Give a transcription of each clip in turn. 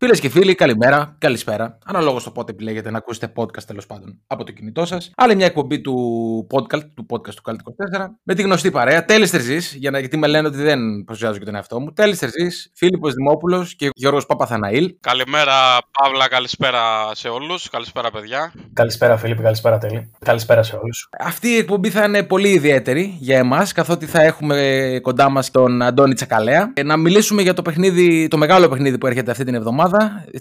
Φίλες και φίλοι, καλημέρα, καλησπέρα. Αναλόγως το πότε επιλέγετε να ακούσετε podcast τέλος πάντων από το κινητό σας. Άλλη μια εκπομπή του podcast, του podcast του Κάλτ 24. Με τη γνωστή παρέα, Τέλη Τερζή, για να, γιατί με λένε ότι δεν παρουσιάζω και τον εαυτό μου. Τέλη Τερζή, Φίλιππος Δημόπουλος και Γιώργος Παπαθαναήλ. Καλημέρα, Παύλα, καλησπέρα σε όλους. Καλησπέρα, παιδιά. Καλησπέρα, Φίλιππ, καλησπέρα, Τέλη. Καλησπέρα σε όλους. Αυτή η εκπομπή θα είναι πολύ ιδιαίτερη για εμάς, καθότι θα έχουμε κοντά μας τον Αντώνη Τσακαλέα. Ε, Να μιλήσουμε για το παιχνίδι, το μεγάλο παιχνίδι που έρχεται αυτή την εβδομάδα.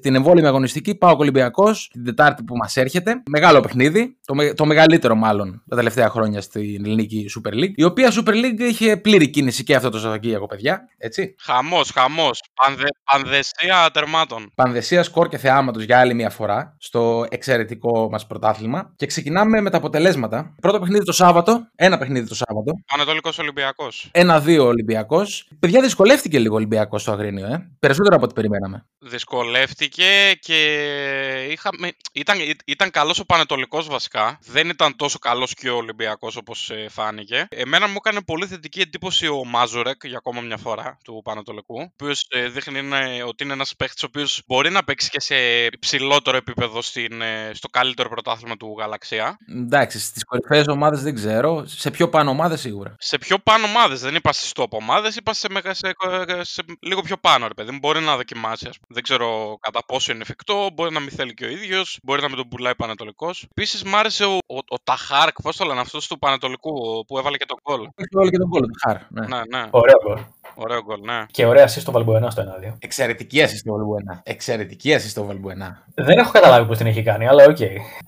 Την εμβόλυμη αγωνιστική, Πάο Ολυμπιακός, την Τετάρτη που μας έρχεται. Μεγάλο παιχνίδι, το, με- το μεγαλύτερο μάλλον τα τελευταία χρόνια στην ελληνική Super League. Η οποία Super League είχε πλήρη κίνηση και αυτό το Σαββατοκύριακο, παιδιά. Έτσι. Χαμός, χαμός. Πανδε, πανδεσία τερμάτων. Πανδεσία σκορ και θεάματος για άλλη μια φορά στο εξαιρετικό μας πρωτάθλημα. Και ξεκινάμε με τα αποτελέσματα. Πρώτο παιχνίδι το Σάββατο. Ένα παιχνίδι το Σάββατο. Ανατολικός Ολυμπιακός. Ένα-δύο Ολυμπιακός. Παιδιά, δυσκολεύτηκε λίγο ο Ολυμπιακός στο Αγρίνιο, ε. Περισσότερο από ό,τι περιμέναμε. Δυσκολεύτηκε και είχαμε, ήταν, ήταν καλός ο Πανετολικός βασικά. Δεν ήταν τόσο καλός και ο Ολυμπιακός όπως φάνηκε. Εμένα μου έκανε πολύ θετική εντύπωση ο Μάζουρεκ για ακόμα μια φορά του Πανετολικού. Ο οποίος δείχνει είναι- ότι είναι ένας παίχτη ο οποίος μπορεί να παίξει και σε υψηλότερο επίπεδο στην, ε, στο καλύτερο πρωτάθλημα του Γαλαξία. Εντάξει, στις κορυφαίες ομάδες δεν ξέρω. Σε πιο πάνω ομάδες σίγουρα. Σε πιο πάνω ομάδες, δεν είπα στις top ομάδες, είπα σε, μεγα- σε, σε λίγο πιο πάνω, ρε παιδί μου. Μπορεί να δοκιμάσει, ας πούμε. Δεν ξέρω κατά πόσο είναι εφικτό, μπορεί να μην θέλει και ο ίδιος, μπορεί να με τον πουλάει Παναιτωλικός. Επίσης, μ' άρεσε ο, ο, ο Ταχάρκ, πώς το λένε αυτός του Παναιτωλικού που έβαλε και τον γκολ. Έχει όλο και τον κόλλο του Χάρ. Ναι. Ναι, ναι, Ωραίο γκολ. Ωραίο γκολ, ναι. Και ωραία assist στο Βαλμπουενά στο 1-2. Εξαιρετική assist στο Βαλμπουενά. Εξαιρετική assist στο Βαλμπουενά. Δεν έχω καταλάβει πώς την έχει κάνει, αλλά οκ.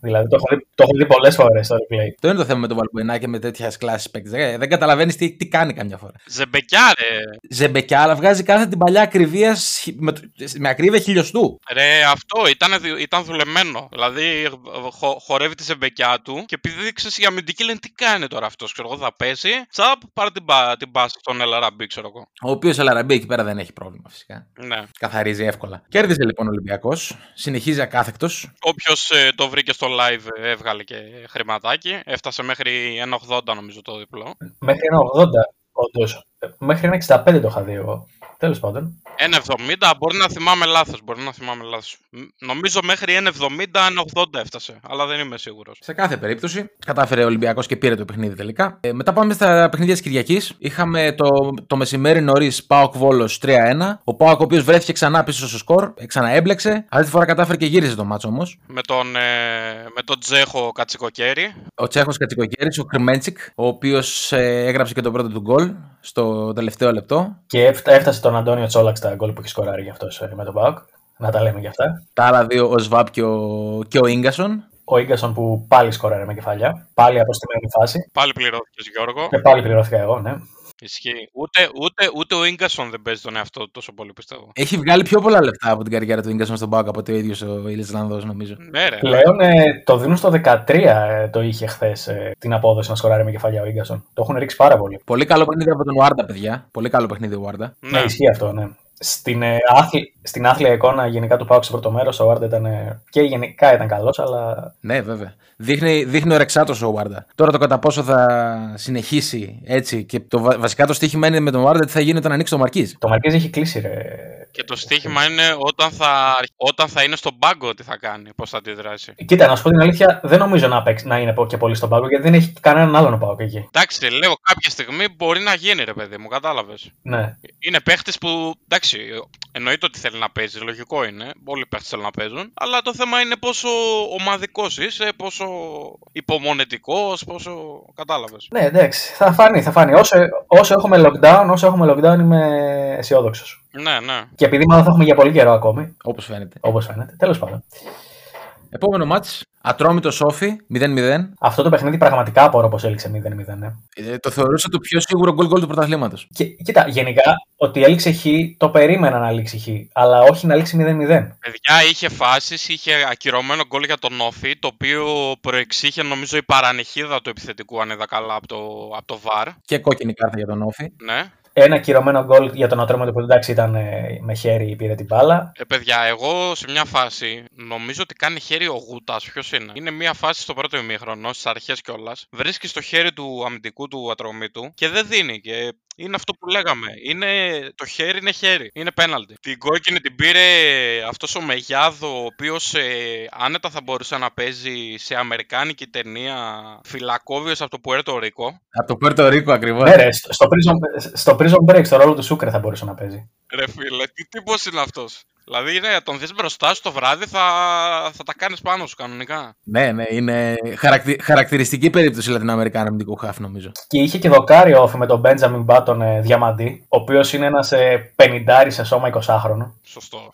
Δηλαδή το έχω δει, το έχω δει πολλές φορές στο replay. Το είναι το θέμα με τον Βαλμπουενά και με τέτοια κλάσεις παίκτες. Δεν, δεν καταλαβαίνεις τι, τι κάνει καμιά φορά. Ζεμπεκιά, ρε. Ζεμπεκιά, αλλά βγάζει κάθε την παλιά ακριβία σχ- με, το- με ακρίβεια χιλιοστού. Ρε, αυτό ήταν, δου- ήταν δουλεμένο. Δηλαδή, χο, χορεύει τη ζεμπεκιά του και επειδή ξέρεις η αμυντική λένε τι κάνει τώρα αυτός, ξέρω εγώ, θα πέσει. Τσαπ, πάρε την, πα- την πάση στον Ελαραμπή, ξέρω εγώ. Ο οποίος Ελαραμπή εκεί πέρα δεν έχει πρόβλημα φυσικά. Ναι. Καθαρίζει εύκολα. Κέρδισε λοιπόν ο Ολυμπιακός. Συνεχίζει ακάθεκτος. Όποιος το βρήκε στο live ε, έβγαλε και χρηματάκι. Έφτασε μέχρι 1,80 νομίζω το διπλό. Μέχρι ένα 80, όντως. Μέχρι ένα 65 το είχα δει εγώ. Τέλος πάντων. 1,70 μπορεί να θυμάμαι λάθος. Μπορεί να θυμάμαι λάθος. Νομίζω μέχρι 1,70, 1,80 έφτασε. Αλλά δεν είμαι σίγουρος. Σε κάθε περίπτωση κατάφερε ο Ολυμπιακός και πήρε το παιχνίδι τελικά. Ε, μετά πάμε στα παιχνίδια της Κυριακής. Είχαμε το, το μεσημέρι νωρίς Πάοκ Βόλος 3-1. Ο Πάοκ ο οποίος βρέθηκε ξανά πίσω στο σκορ. Ε, ξαναέμπλεξε. Αυτή τη φορά κατάφερε και γύρισε το μάτσο όμως. Με τον, ε, με τον Τζέχο Κατσικοκέρι. Ο Τσέχος Κατσικοκέρης, ο Κρμέντσικ, ο οποίος έγραψε και το πρώτο του γκολ στο τελευταίο λεπτό. Και έφτα- έφτασε τον Αντώνιο Τσόλαξ τα γκολ που έχει σκοράρει γι' αυτό με τον Πάοκ. Να τα λέμε γι' αυτά. Τα άλλα δύο, ο Σβάπ και ο, και ο Ίγκασον. Ο γκασον που πάλι σκοράρει με κεφαλιά. Πάλι αποστημένη φάση. Πάλι πληρώθηκε Γιώργο. Και πάλι πληρώθηκα εγώ, ναι. Ισχύει. Ούτε, ούτε, ούτε ο γκασον δεν παίζει τον εαυτό του τόσο πολύ πιστεύω. Έχει βγάλει πιο πολλά λεφτά από την καριέρα του Ίγκασον στον Πάοκ από ότι ο ίδιος ο Ισλανδό, νομίζω. Ναι, ρε. Πλέον ε, το δίνουν στο 13 ε, το είχε χθες την απόδοση να σκοράρει με κεφαλιά ο γκασον. Το έχουν ρίξει πάρα πολύ. Πολύ καλό παιχνίδι από τον Βάρντα, παιδιά. Πολύ καλό παιχνίδι ο Βάρντα. Ναι, Ναι. ισχύει αυτό, ναι. Στην, ε, άθλη, στην άθλια εικόνα γενικά του Πάουκ στο πρώτο μέρος, ο Βάρντα ήταν. ε, και γενικά ήταν καλός, αλλά Ναι, βέβαια. Δείχνει, δείχνει ο Ρεξάτος ο Βάρντα. Τώρα το κατά πόσο θα συνεχίσει έτσι και το, βα- βασικά το στοίχημα είναι με τον Βάρντα τι θα γίνει όταν ανοίξει το Μαρκίζ. το Μαρκίζ έχει κλείσει, ρε. Και το στοίχημα είναι όταν θα, όταν θα είναι στον πάγκο τι θα κάνει, πώς θα αντιδράσει. Κοίτα, να σου πω την αλήθεια, δεν νομίζω να, παίξει, να είναι και πολύ στον πάγκο γιατί δεν έχει κανέναν άλλον ο Πάουκ εκεί. Εντάξει, λέω κάποια στιγμή μπορεί να γίνει, ρε παιδί μου, κατάλαβες. Ναι. Είναι παίχτης που, εντάξει, εννοείται ότι θέλει να παίζεις, λογικό είναι. Όλοι οι παίχτες θέλουν να παίζουν. Αλλά το θέμα είναι πόσο ομαδικός είσαι, πόσο υπομονετικός, πόσο. Κατάλαβες. Ναι, εντάξει, θα φανεί, θα φανεί. Όσο, όσο έχουμε lockdown, όσο έχουμε lockdown είμαι αισιόδοξος. Ναι, ναι. Και επειδή μάλλον θα έχουμε για πολύ καιρό ακόμη, Όπως φαίνεται. όπως φαίνεται. Τέλος πάντων. Επόμενο μάτς, Ατρόμητο Σόφι, 0-0. Αυτό το παιχνίδι πραγματικά απορώ πώ έληξε 0-0. Ναι. Ε, το θεωρούσα το πιο σίγουρο γκολ γκολ του πρωταθλήματος. Και, κοίτα, γενικά ότι έληξε χ, το περίμενα να λήξει χ, αλλά όχι να λήξει 0-0. Παιδιά είχε φάσεις, είχε ακυρωμένο γκολ για τον Όφη, το οποίο προεξήχε νομίζω η παρανυχίδα του επιθετικού, αν είδα καλά από το, από το VAR. Και κόκκινη κάρτα για τον Όφη. Ναι. Ένα κυρωμένο γκολ για τον Ατρόμητο που εντάξει ήταν ε, με χέρι, πήρε την μπάλα. Ε, παιδιά, εγώ σε μια φάση νομίζω ότι κάνει χέρι ο Γούτας. Ποιος είναι. Είναι μια φάση στο πρώτο ημίχρονο, στις αρχές κιόλας. Βρίσκει στο χέρι του αμυντικού του ατρωμίτου και δεν δίνει. Και είναι αυτό που λέγαμε. Είναι, το χέρι είναι χέρι. Είναι πέναλτι. Την κόκκινη την πήρε αυτός ο Μεγιάδο, ο οποίος ε, άνετα θα μπορούσε να παίζει σε αμερικάνικη ταινία φυλακόβιος από το Πουέρτο Ρίκο. Από το Πουέρτο Ρίκο ακριβώς. Ναι, ρε, στο, στο, prison, στο Prison Break, στο ρόλο του Σούκρε θα μπορούσε να παίζει. Ρε φίλε, τι τύπος είναι αυτός; Δηλαδή, είναι, τον δεις μπροστά σου το βράδυ, θα, θα τα κάνεις πάνω σου κανονικά. Ναι, ναι, είναι χαρακτη... χαρακτηριστική περίπτωση Λατινοαμερικάνου αμυντικού χάφ, νομίζω. Και είχε και δοκάρι όφη με τον Μπέντζαμιν Μπάτον ε, Διαμαντή, ο οποίος είναι ένας ε, 50 σε σώμα 20χρονο. Σωστό.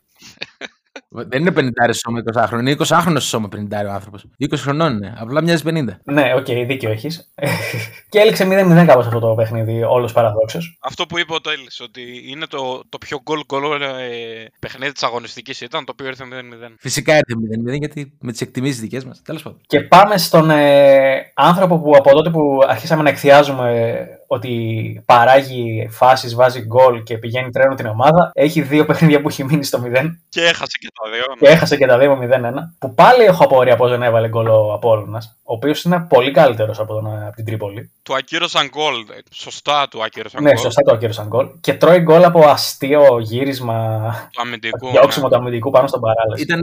Δεν είναι 50 σε σώμα 20χρονο, είναι 20χρονο σε σώμα 50 ο άνθρωπος. 20 χρονών είναι, απλά μοιάζει 50. Ναι, ok, okay, δίκιο έχεις. και έληξε 0-0 κάπως αυτό το παιχνίδι, όλως παραδόξως. Αυτό που είπε ο Τέλης, ότι είναι το, το πιο γκολ γκολ ε, παιχνίδι της αγωνιστικής ήταν, το οποίο ήρθε 0-0. Φυσικά ήρθε 0-0 γιατί με τις εκτιμήσεις δικές μας. Τέλος πάντων. Και πάμε στον ε, άνθρωπο που από τότε που αρχίσαμε να εκθιάζουμε ότι παράγει φάσεις, βάζει γκολ και πηγαίνει τρένο την ομάδα. Έχει δύο παιχνίδια που έχει μείνει στο 0. Και έχασε και τα δύο. Και έχασε και τα δύο 0-1. Που πάλι έχω απορία πώς δεν έβαλε γκολ ο Απόλυνα. Ο οποίος είναι πολύ καλύτερος από, τον, από την Τρίπολη. Του ακύρωσαν γκολ. Σωστά του ακύρωσαν γκολ. Ναι, σωστά του ακύρωσαν γκολ. Και τρώει γκολ από αστείο γύρισμα. Του αμυντικού. Διώξιμο ναι. του αμυντικού πάνω στον παράλληλο. Ήταν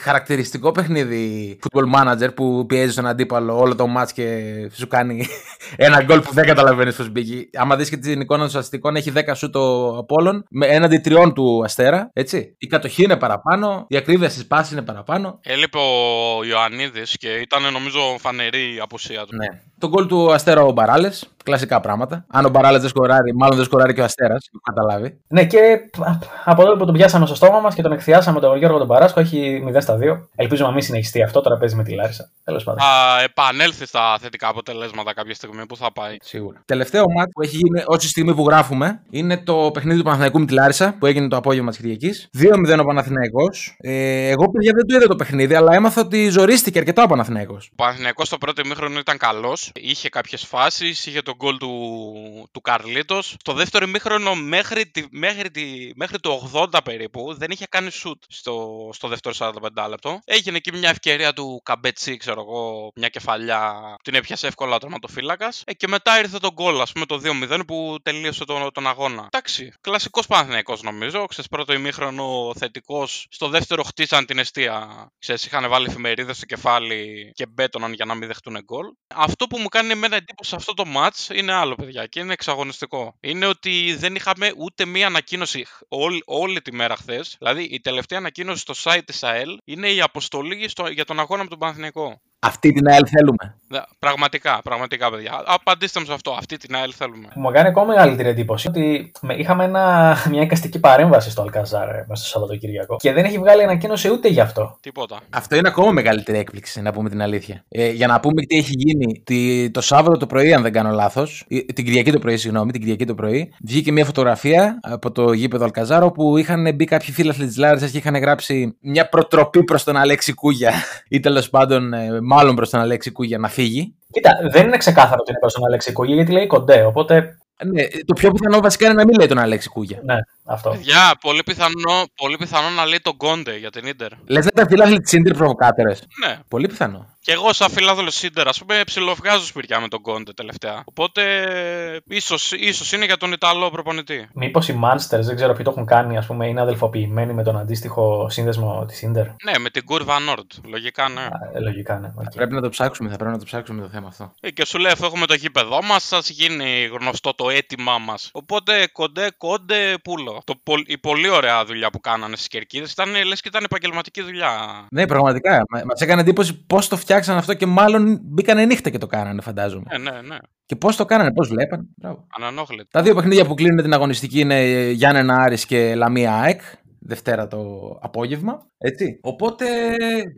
χαρακτηριστικό παιχνίδι football manager που πιέζει τον αντίπαλο όλο το match και σου κάνει ένα γκολ που δεν καταλαβαίνεις πώ μπήκε. Άμα δεις και την εικόνα των στατιστικών, έχει 10 σου το Απόλων με έναντι τριών του Αστέρα. Έτσι. Η κατοχή είναι παραπάνω, η ακρίβεια στις πάσει είναι παραπάνω. Έλειπε ο Ιωαννίδης και ήταν νομίζω φανερή η απουσία του. Ναι. Το γκολ του Αστέρα ο Μπαράλες. Κλασικά πράγματα. Αν ο Μπαράλε δεν σκοράρει, μάλλον δεν σκοράρει και ο Αστέρας. Έχω καταλάβει. Ναι, και από εδώ που τον πιάσαμε στο στόμα μας και τον εκθιάσαμε τον Γιώργο τον Παράσκο, έχει 0 στα 2. Ελπίζουμε να μην συνεχιστεί αυτό. Τώρα παίζει με τη Λάρισα. Τέλος πάντων. Θα επανέλθει στα θετικά αποτελέσματα κάποια στιγμή που θα πάει. Σίγουρα. Τελευταίο μάτι που έχει γίνει όση στιγμή που γράφουμε είναι το παιχνίδι του Παναθηναϊκού με τη Λάρισα που έγινε το απόγευμα της Κυριακής. 2-0 ο Παναθηναϊκός. Ε, εγώ παιδιά δεν το είδα το παιχνίδι, αλλά έμαθα ότι ζορίστηκε αρκετά ο Παναθηναϊκός. Ο Παναθηναϊκός στο πρώτο ημίχρονο ήταν καλός. Είχε κάποιες φάσεις, είχε τον γκολ του, του Καρλίτος. Στο δεύτερο ημίχρονο μέχρι, τη, μέχρι, τη, μέχρι το 80 περίπου δεν είχε κάνει σουτ στο, στο δεύτερο 45 λεπτό. Έγινε εκεί μια ευκαιρία του Καμπετσί, ξέρω εγώ, μια κεφαλιά. Την έπιασε εύκολα ο τερματοφύλακας. Ε, και μετά ήρθε το γκολ, ας πούμε, το 2-0 που τελείωσε τον, τον αγώνα. Εντάξει, κλασικός Παναθηναϊκός νομίζω. Ξέρεις, πρώτο ημίχρονο θετικός. Στο δεύτερο χτίσαν την αιστεία. Ξέρεις, είχαν βάλει εφημερίδες στο κεφάλι και μπέτοναν για να μην δεχτούν γκολ. Αυτό που μου κάνει εμένα εντύπωση σε αυτό το match είναι άλλο, παιδιά, και είναι εξαγωνιστικό. Είναι ότι δεν είχαμε ούτε μία ανακοίνωση όλη, όλη τη μέρα χθες. Δηλαδή, η τελευταία ανακοίνωση στο site της ΑΕΛ είναι η αποστολή στο, για τον αγώνα με τον Παναθηναϊκό. Αυτή την ΑΕΛ θέλουμε. Πραγματικά, πραγματικά, παιδιά. Απαντήστε μου σε αυτό. Αυτή την ΑΕΛ θέλουμε. Μου κάνει ακόμα μεγαλύτερη εντύπωση ότι είχαμε ένα, μια εικαστική παρέμβαση στο Αλκαζάρ μέσα στο Σαββατοκύριακο και δεν έχει βγάλει ανακοίνωση ούτε γι' αυτό. Τίποτα. Αυτό είναι ακόμα μεγαλύτερη έκπληξη, να πούμε την αλήθεια. Ε, για να πούμε τι έχει γίνει. Τη, το Σάββατο το πρωί, αν δεν κάνω λάθος, την Κυριακή το πρωί, συγγνώμη, την Κυριακή το πρωί, βγήκε μια φωτογραφία από το γήπεδο Αλκαζάρ όπου είχαν μπει κάποιοι φίλαθλοι της Λάρισα και είχαν γράψει μια προτροπή προς τον Αλέξη Κούγια ή τέλος πάντων ε, μάλλον προς τον Αλέξη Κούγια να φύγει. Κοίτα, δεν είναι ξεκάθαρο ότι είναι προς τον Αλέξη Κούγια γιατί λέει κοντέ. Οπότε ναι, το πιο πιθανό βασικά είναι να μην λέει τον Αλέξη Κούγια. Ναι, αυτό. Παιδιά, πολύ πιθανό, πολύ πιθανό να λέει τον Κόντε για την Ίντερ. Λες να τα φίλαθλοι της Ίντερ προβοκάτερες. Ναι. Πολύ πιθανό. Και εγώ, σαν φίλαθλος Ίντερ, ας πούμε, ψιλοβγάζω σπυριά με τον Κόντε τελευταία. Οπότε, ίσως ίσως είναι για τον Ιταλό προπονητή. Μήπως οι Monsters, δεν ξέρω ποιοι το έχουν κάνει, ας πούμε, είναι αδελφοποιημένοι με τον αντίστοιχο σύνδεσμο της Ίντερ. Ναι, με την κούρβα Νόρντ. Λογικά, ναι. Α, ε, λογικά, ναι. Okay. Πρέπει να το ψάξουμε, θα πρέπει να το ψάξουμε το θέμα αυτό. Ε, και σου λέει, αφού έχουμε το γήπεδό μας, ας γίνει γνωστό το αίτημά μας. Οπότε, κοντέ, κόντε, πούλο. Το, η πολύ ωραία δουλειά που κάνανε στις κερκίδες ήταν λες και ήταν επαγγελματική δουλειά. Ναι, πραγματικά. Μα έκανε εντύπωση πώς το φτιάξαν αυτό και μάλλον μπήκανε νύχτα και το κάνανε, φαντάζομαι. Ναι, ναι, ναι. Και πώς το κάνανε, πώς βλέπαν. Ανανόχλητα. Τα δύο παιχνίδια που κλείνουν την αγωνιστική είναι Γιάννενα Άρης και Λαμία ΑΕΚ. Δευτέρα το απόγευμα. Έτσι. Οπότε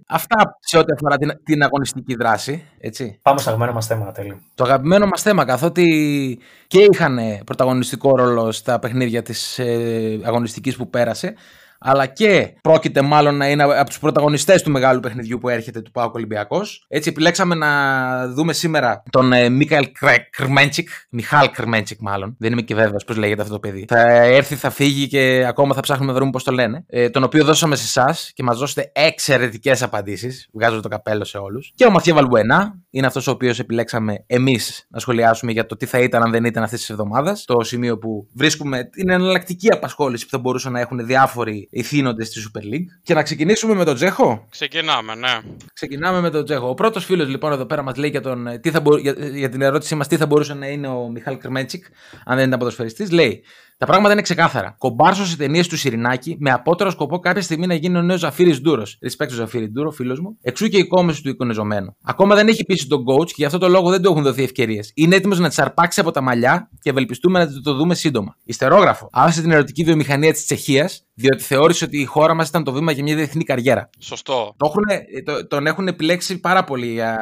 αυτά σε ό,τι αφορά την, την αγωνιστική δράση. Έτσι. Πάμε στο αγαπημένο μας θέμα, τέλειο. Το αγαπημένο μας θέμα, καθότι και είχαν πρωταγωνιστικό ρόλο στα παιχνίδια της ε, αγωνιστικής που πέρασε, αλλά και πρόκειται μάλλον να είναι από τους πρωταγωνιστές του μεγάλου παιχνιδιού που έρχεται του Πάουκ Ολυμπιακός. Έτσι, επιλέξαμε να δούμε σήμερα τον ε, Μίκαελ Κρμέντσικ. Μιχάλ Κρμέντσικ, μάλλον. Δεν είμαι και βέβαιος πώς λέγεται αυτό το παιδί. Θα έρθει, θα φύγει και ακόμα θα ψάχνουμε να βρούμε πώς το λένε. Ε, τον οποίο δώσαμε σε εσάς και μας δώσετε εξαιρετικές απαντήσεις. Βγάζω το καπέλο σε όλους. Και ο Μαθιέ Βαλμπουενά είναι αυτός ο οποίος επιλέξαμε εμείς να σχολιάσουμε για το τι θα ήταν αν δεν ήταν αυτής της εβδομάδας. Το σημείο που βρίσκουμε την εναλλακτική απασχόληση που θα μπορούσαν να έχουν διάφοροι ηθήνονται στη Super League. Και να ξεκινήσουμε με τον Τζέχο. Ξεκινάμε, ναι. Ξεκινάμε με τον Τζέχο. Ο πρώτος φίλος λοιπόν εδώ πέρα μας λέει για, τον, τι θα μπο... για, για, την ερώτησή μας τι θα μπορούσε να είναι ο Μιχάλ Κρμέντσικ, αν δεν ήταν ποδοσφαιριστής. Λέει τα πράγματα είναι ξεκάθαρα. Κομπάρσος σε ταινίες του Σιρινάκη με απώτερο σκοπό κάποια στιγμή να γίνει ο νέος Ζαφείρης Ντούρος. Respect ο Ζαφείρη Ντούρο, φίλος μου. Εξού και η κόμμωση του εικονιζομένου. Ακόμα δεν έχει πείσει τον coach και γι' αυτό το λόγο δεν του έχουν δοθεί ευκαιρίες. Είναι έτοιμος να τις αρπάξει από τα μαλλιά και ευελπιστούμε να το δούμε σύντομα. Υστερόγραφο. Άφησε την ερωτική βιομηχανία της Τσεχίας διότι θεώρησε ότι η χώρα μας ήταν το βήμα για μια διεθνή καριέρα. Σωστό. Το έχουν, το, τον έχουν επιλέξει πάρα πολύ για,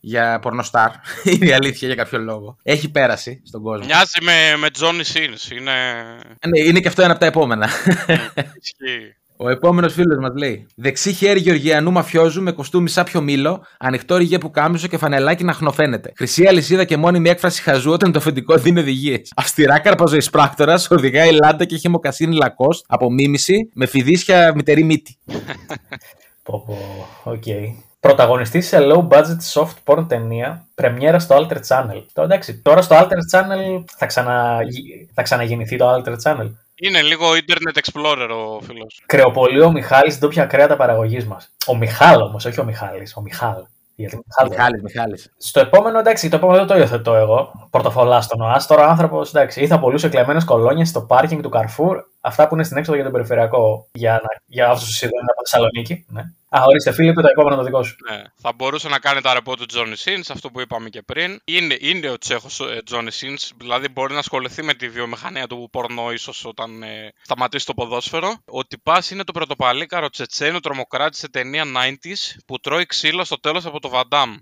για πορνοστάρ. είναι η αλήθεια για κάποιο λόγο. Έχει πέρασει στον κόσμο. Μοιάζει με, με Johnny Sins. Είναι... Ναι, είναι και αυτό ένα από τα επόμενα. Ισχύει. Ο επόμενος φίλος μας λέει: Δεξί χέρι Γεωργιανού μαφιόζου με κοστούμι σάπιο μήλο, ανοιχτό ρηγέ που κάμισο και φανελάκι να χνοφαίνεται. Χρυσή αλυσίδα και μόνιμη έκφραση χαζού όταν το αφεντικό δίνει οδηγίες. Αυστηρά καρπαζοεισπράκτορα, οδηγάει λάντα και έχει μοκασίνη λακός από μίμηση με φιδίσια μητερή μύτη. Πω, πω, οκ. Πρωταγωνιστής σε low budget soft porn ταινία, πρεμιέρα στο Alter Channel. Τώρα εντάξει, τώρα στο Alter Channel θα, ξανα... θα ξαναγεννηθεί το Alter Channel. Είναι λίγο Internet Explorer ο φίλος. Κρεοπωλείο ο Μιχάλης, ντόπια κρέατα παραγωγής μας. Ο Μιχάλ όμως, όχι ο Μιχάλης, ο Μιχάλ. Γιατί Μιχάλ δεν- Μιχάλης, Μιχάλης. Στο επόμενο, εντάξει, το επόμενο δεν το υιοθετώ εγώ. Πορτοφολάς στον ΟΑΣΘ. Τώρα ο άνθρωπος, εντάξει, ή θα πουλούσε κλεμμένες κολόνιες στο πάρκινγκ του Carrefour, αυτά που είναι στην έξοδο για τον περιφερειακό. Για, να, για αυτούς τους είδων από Θεσσαλονίκη. Ναι. Α, ορίστε, Φίλιππ, το επόμενο το δικό σου. Ναι. Θα μπορούσε να κάνει τα ρεπό του Johnny Sins, αυτό που είπαμε και πριν. Είναι, είναι ο Τσέχος Johnny Sins, δηλαδή μπορεί να ασχοληθεί με τη βιομηχανία του πορνό, ίσως όταν ε, σταματήσει το ποδόσφαιρο. Ο τυπάς είναι το πρωτοπαλίκαρο Τσετσένιο τρομοκράτη σε ταινία 90s που τρώει ξύλο στο τέλος από το Βαντάμ.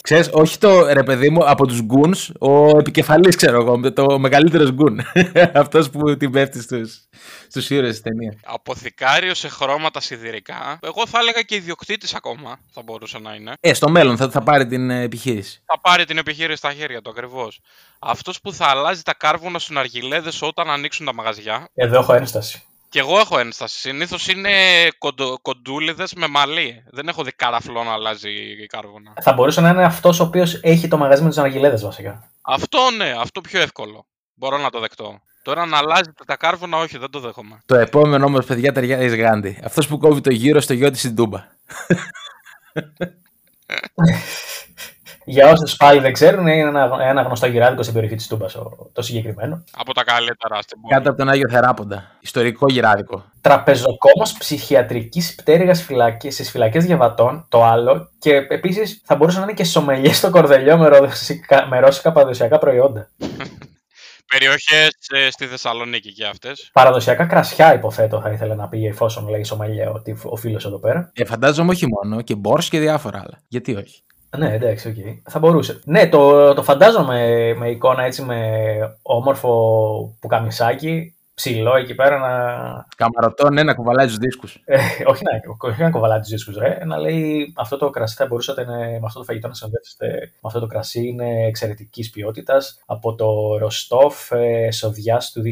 Ξέρεις, όχι το ρε παιδί μου, από τους γκουνς, ο επικεφαλής ξέρω εγώ, με το μεγαλύτερος γκουν. Αυτός που την πέφτει στους, στους ήρωες της ταινίας. Αποθηκάριο σε χρώματα σιδηρικά. Εγώ θα έλεγα και ιδιοκτήτης ακόμα θα μπορούσε να είναι. Ε, στο μέλλον θα, θα πάρει την ε, επιχείρηση. Θα πάρει την επιχείρηση στα χέρια του ακριβώς. Αυτός που θα αλλάζει τα κάρβουνα στου αργιλέδες όταν ανοίξουν τα μαγαζιά. Εδώ έχω ένσταση. Και εγώ έχω ένσταση. Συνήθως είναι κοντο, κοντούλιδες με μαλλί. Δεν έχω δει καραφλό να αλλάζει η κάρβουνα. Θα μπορούσε να είναι αυτός ο οποίος έχει το μαγαζί με τους αργιλέδε βασικά. Αυτό ναι, αυτό πιο εύκολο. Μπορώ να το δεκτώ. Τώρα να αλλάζει τα κάρβουνα, όχι, δεν το δέχομαι. Το επόμενο όμως, παιδιά, ταιριάζει γάντι. Αυτός που κόβει το γύρο στο γιο της στην Τούμπα. Για όσους πάλι δεν ξέρουν, είναι ένα, ένα γνωστό γυράδικο στην περιοχή της Τούμπας το συγκεκριμένο. Από τα καλύτερα στην πόλη. Κάτω από τον Άγιο Θεράποντα. Ιστορικό γυράδικο. Τραπεζοκόμος ψυχιατρικής πτέρυγας φυλακή στις φυλακές διαβατών, το άλλο. Και επίσης θα μπορούσε να είναι και σομελιές στο κορδελιό με, ρώσικα, με ρώσικα παραδοσιακά προϊόντα. Περιοχές ε, στη Θεσσαλονίκη και αυτές. Παραδοσιακά κρασιά, υποθέτω, θα ήθελα να πει εφόσον λέει σομελιέ ο, ο φίλος εδώ πέρα. Ε, φαντάζομαι όχι μόνο, και μπόρς και διάφορα άλλα. Γιατί όχι; Ναι, εντάξει, ok. Okay. Θα μπορούσε. Ναι, το, το φαντάζομαι με εικόνα έτσι με όμορφο πουκαμισάκι, ψηλό εκεί πέρα να. Καμαρωτό, ναι, να κουβαλάει τους δίσκους. Ε, όχι, να, όχι να κουβαλάει τους δίσκους, ρε. Να λέει αυτό το κρασί θα μπορούσατε να, με αυτό το φαγητό να συνδέσετε. Με αυτό το κρασί είναι εξαιρετικής ποιότητας από το Ροστόφ ε, σοδειάς του 2014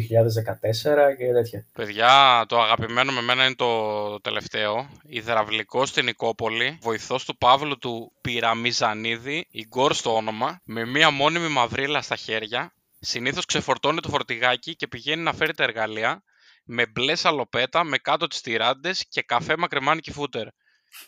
και τέτοια. Παιδιά, το αγαπημένο με μένα είναι το τελευταίο. Υδραυλικό στην Νικόπολη, βοηθός του Παύλου του Πυραμιζανίδη, η Γκορ στο όνομα, με μία μόνιμη μαυρίλα στα χέρια, Συνήθως ξεφορτώνει το φορτηγάκι και πηγαίνει να φέρει τα εργαλεία με μπλε σαλοπέτα, με κάτω τις τυράντες και καφέ μακρεμάνικη φούτερ.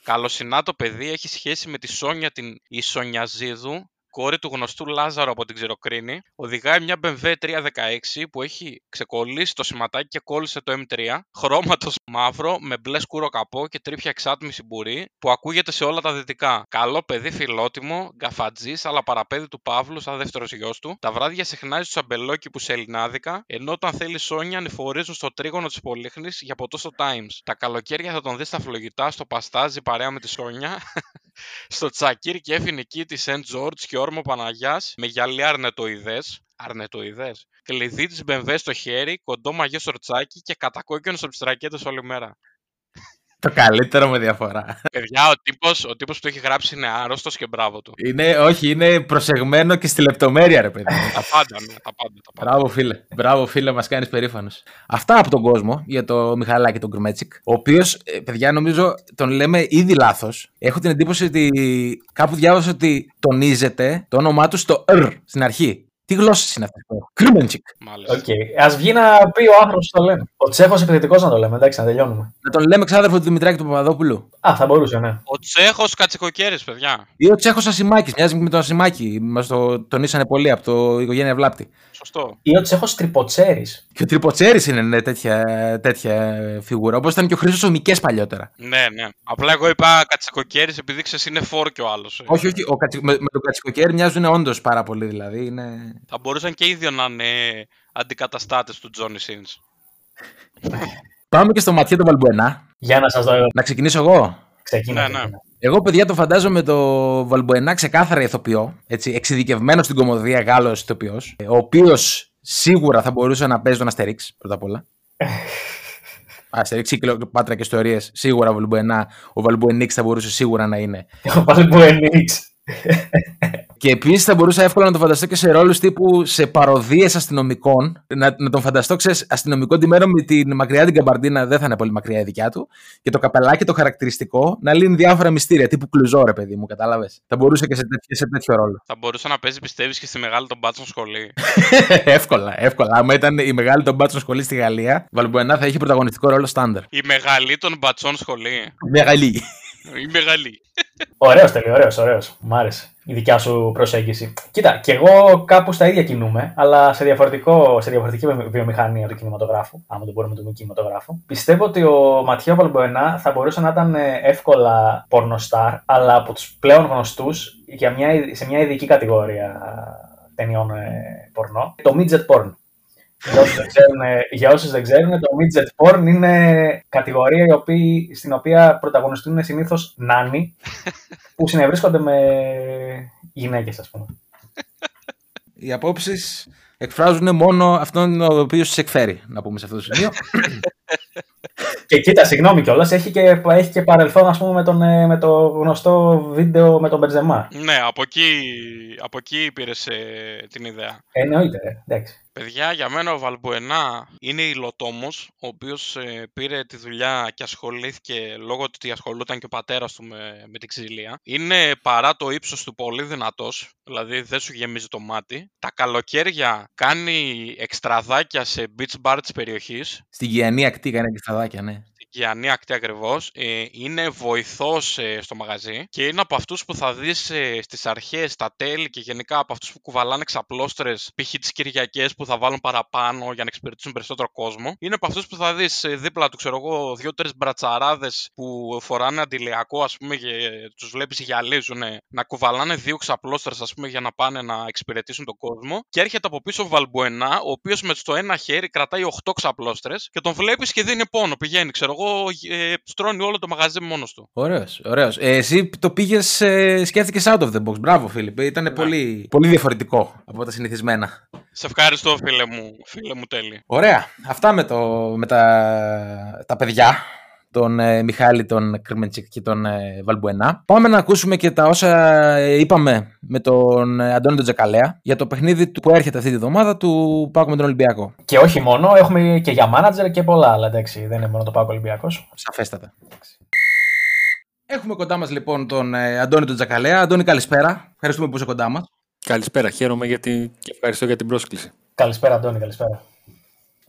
Καλοσυνά το παιδί έχει σχέση με τη Σόνια την Ισονιαζίδου, κόρη του γνωστού Λάζαρο από την Ξηροκρίνη, οδηγάει μια BMW 316 που έχει ξεκολλήσει το σηματάκι και κόλλησε το M3, χρώματος μαύρο με μπλε σκούρο καπό και τρίπια εξάτμιση μπουρή, που ακούγεται σε όλα τα δυτικά. Καλό παιδί, φιλότιμο, γκαφατζής, αλλά παραπέδι του Παύλου, σαν δεύτερος γιος του. Τα βράδια συχνάζει τους αμπελόκηπου σε ελληνάδικα, ενώ όταν θέλει Σόνια ανηφορίζουν στο τρίγωνο της Πολύχνης για ποτό στο Times. Τα καλοκαίρια θα τον δεις στα φλογητά, στο παστάζι παρέα με τη Σόνια, στο τσακίρ και έφηνική τη Σεντ Τζόρτζ και όρμο Παναγιάς με γυαλιά αρνετοειδές. Αρνετοειδές. Κλειδί της BMW στο χέρι, κοντό μαγιό σορτσάκι και κατακόκκινο από τι ρακέτε όλη μέρα. Το καλύτερο με διαφορά. Παιδιά, ο τύπος ο τύπος που το έχει γράψει είναι άρρωστος και μπράβο του. Είναι, όχι, είναι προσεγμένο και στη λεπτομέρεια, ρε παιδί. τα πάντα, ναι, τα πάντα. Τα πάντα. Μπράβο, φίλε. Μπράβο, φίλε, μας κάνεις περήφανος. Αυτά από τον κόσμο για το Μιχαλάκη τον Γκρμέτσικ. Ο οποίος, παιδιά, νομίζω τον λέμε ήδη λάθος. Έχω την εντύπωση ότι κάπου διάβασα ότι τονίζεται το όνομά του στο R στην αρχή. Τι γλώσσες είναι αυτές που έχω; Κρίμεντσικ. Μάλιστα. Okay. Α βγει να πει ο άνθρωπος που το λέμε. Ο Τσέχος επιθετικό να το λέμε, εντάξει, να τελειώνουμε. Να τον λέμε ξάδερφο του Δημητράκη του Παπαδόπουλου. Α, θα μπορούσε, ναι. Ο Τσέχος Κατσικοκέρης, παιδιά. Ή ο Τσέχος Ασημάκης. Μοιάζει με τον Ασημάκη. Μας το τονίσανε πολύ από το οικογένεια Βλάπτη. Σωστό. Ή ο Τσέχος Τριποτσέρης. Και ο Τριποτσέρης είναι ναι, τέτοια, τέτοια φιγούρα. Όπως ήταν και ο Χρήσο Ομικές παλιότερα. Ναι, ναι. Απλά εγώ είπα Κατσικοκέρης επειδή ξέρεις είναι φόρ και ο άλλος. Όχι, όχι. Ο κατσι... με, με τον Κατσικοκέρη μοιάζουν όντως πάρα πολύ δηλαδή. Είναι... Θα μπορούσαν και οι δύο να είναι αντικαταστάτες του Τζόνι Σιν. Πάμε και στο ματιέ του Βαλμπουενά. Για να σας δω. Να ξεκινήσω εγώ. Ξεκινά. Ναι, ναι. Εγώ, παιδιά, το φαντάζομαι το Βαλμπουενά ξεκάθαρα ηθοποιό. Έτσι, εξειδικευμένος στην κομμωδία Γάλλος ηθοποιός. Ο οποίος σίγουρα θα μπορούσε να παίζει τον Αστερίξ πρώτα απ' όλα. Αστερίξ ή Κλεοπάτρα και ιστορίες. Σίγουρα ο Βαλμπουενά. Ο Βαλμπουενίξ θα μπορούσε σίγουρα να είναι. Ο Βαλμπουενίξ. Και επίσης θα μπορούσα εύκολα να τον φανταστώ και σε ρόλους τύπου σε παροδίες αστυνομικών. Να, να τον φανταστώ, ξέρεις, αστυνομικό ντυμένο με την μακριά την καμπαρντίνα, δεν θα είναι πολύ μακριά η δικιά του. Και το καπελάκι το χαρακτηριστικό να λύνει διάφορα μυστήρια, τύπου κλουζό, ρε παιδί μου, κατάλαβες. Θα μπορούσε και σε, τέτοιο, σε τέτοιο ρόλο. Θα μπορούσε να παίζει, πιστεύεις, και στη μεγάλη των μπάτσων σχολή. εύκολα, εύκολα. Άμα ήταν η μεγάλη των μπάτσων σχολή στη Γαλλία, Βαλμπουενά θα είχε πρωταγωνιστικό ρόλο στάνταρ. Η μεγαλή των μπατσών σχολή. Μεγαλή. Η μεγαλή. Ωραίος τέλειο, ωραίος, ωραίος. Μ' άρεσε η δικιά σου προσέγγιση. Κοίτα, και εγώ κάπου στα ίδια κινούμαι, αλλά σε, διαφορετικό, σε διαφορετική βιομηχανία του κινηματογράφου, άμα το μπορούμε του κινηματογράφου. Πιστεύω ότι ο Ματιό Βαλμποενά θα μπορούσε να ήταν εύκολα πορνοστάρ, αλλά από τους πλέον γνωστούς σε μια ειδική κατηγορία ταινιών πορνό, το midget porn. Για όσους, δεν ξέρουν, για όσους δεν ξέρουν, το midget porn είναι κατηγορία η οποία, στην οποία πρωταγωνιστούν συνήθως νάνοι που συνευρίσκονται με γυναίκες, ας πούμε. Οι απόψεις εκφράζουν μόνο αυτόν ο οποίος του εκφέρει, να πούμε σε αυτό το σημείο. Και κοίτα, συγγνώμη κιόλας, έχει και, έχει και παρελθόν ας πούμε, με, τον, με το γνωστό βίντεο με τον Μπερζεμά. Ναι, από εκεί, από εκεί πήρες την ιδέα. Εννοείται, εντάξει. Παιδιά, για μένα ο Βαλμπουενά είναι υλοτόμο, ο οποίος ε, πήρε τη δουλειά και ασχολήθηκε λόγω του ότι ασχολούταν και ο πατέρας του με, με την ξυλία. Είναι παρά το ύψος του πολύ δυνατός, δηλαδή δεν σου γεμίζει το μάτι. Τα καλοκαίρια κάνει εξτραδάκια σε beach bar της περιοχής. Στην Γιαννή ακτή κάνει εξτραδάκια, ναι. Γιάννη Ακτή ακριβώς. Ε, είναι βοηθός ε, στο μαγαζί και είναι από αυτούς που θα δεις ε, στις αρχές, στα τέλη και γενικά από αυτούς που κουβαλάνε ξαπλώστρες, π.χ. τις Κυριακές που θα βάλουν παραπάνω για να εξυπηρετήσουν περισσότερο κόσμο. Είναι από αυτούς που θα δεις ε, δίπλα του, ξέρω εγώ, δύο-τρεις μπρατσαράδες που φοράνε αντιλιακό, ας πούμε, και τους βλέπεις γυαλίζουν να κουβαλάνε δύο ξαπλώστρες, ας πούμε, για να πάνε να εξυπηρετήσουν τον κόσμο. Και έρχεται από πίσω ο Βαλμπουενά, ο οποίος με στο ένα χέρι κρατάει 8 ξαπλώστρες και τον βλέπεις και δίνει πόνο. Πηγαίνει, ξέρω εγώ, ε, στρώνει όλο το μαγαζί μόνος του. Ωραίος, ωραίος. Ε, εσύ το πήγες, ε, σκέφτηκες out of the box. Μπράβο, Φίλιπ. Ήταν Ναι. πολύ, πολύ διαφορετικό από τα συνηθισμένα. Σε ευχαριστώ, φίλε μου, φίλε μου τέλει. Ωραία. Αυτά με, το, με τα, τα παιδιά. Τον ε, Μιχάλη, τον Κρυμεντσικ και τον ε, Βαλμπουενά. Πάμε να ακούσουμε και τα όσα ε, είπαμε με τον ε, Αντώνη τον Τζακαλέα για το παιχνίδι του που έρχεται αυτή τη βδομάδα του Πάκου με τον Ολυμπιακό. Και όχι μόνο, έχουμε και για μάνατζερ και πολλά άλλα. Εντάξει, δεν είναι μόνο το Πάκο Ολυμπιακός. Σαφέστατα. Έχουμε κοντά μας λοιπόν τον ε, Αντώνη τον Τζακαλέα. Αντώνη, καλησπέρα. Ευχαριστούμε που είσαι κοντά μας. Καλησπέρα, χαίρομαι γιατί... και ευχαριστώ για την πρόσκληση. Καλησπέρα, Αντώνη, καλησπέρα.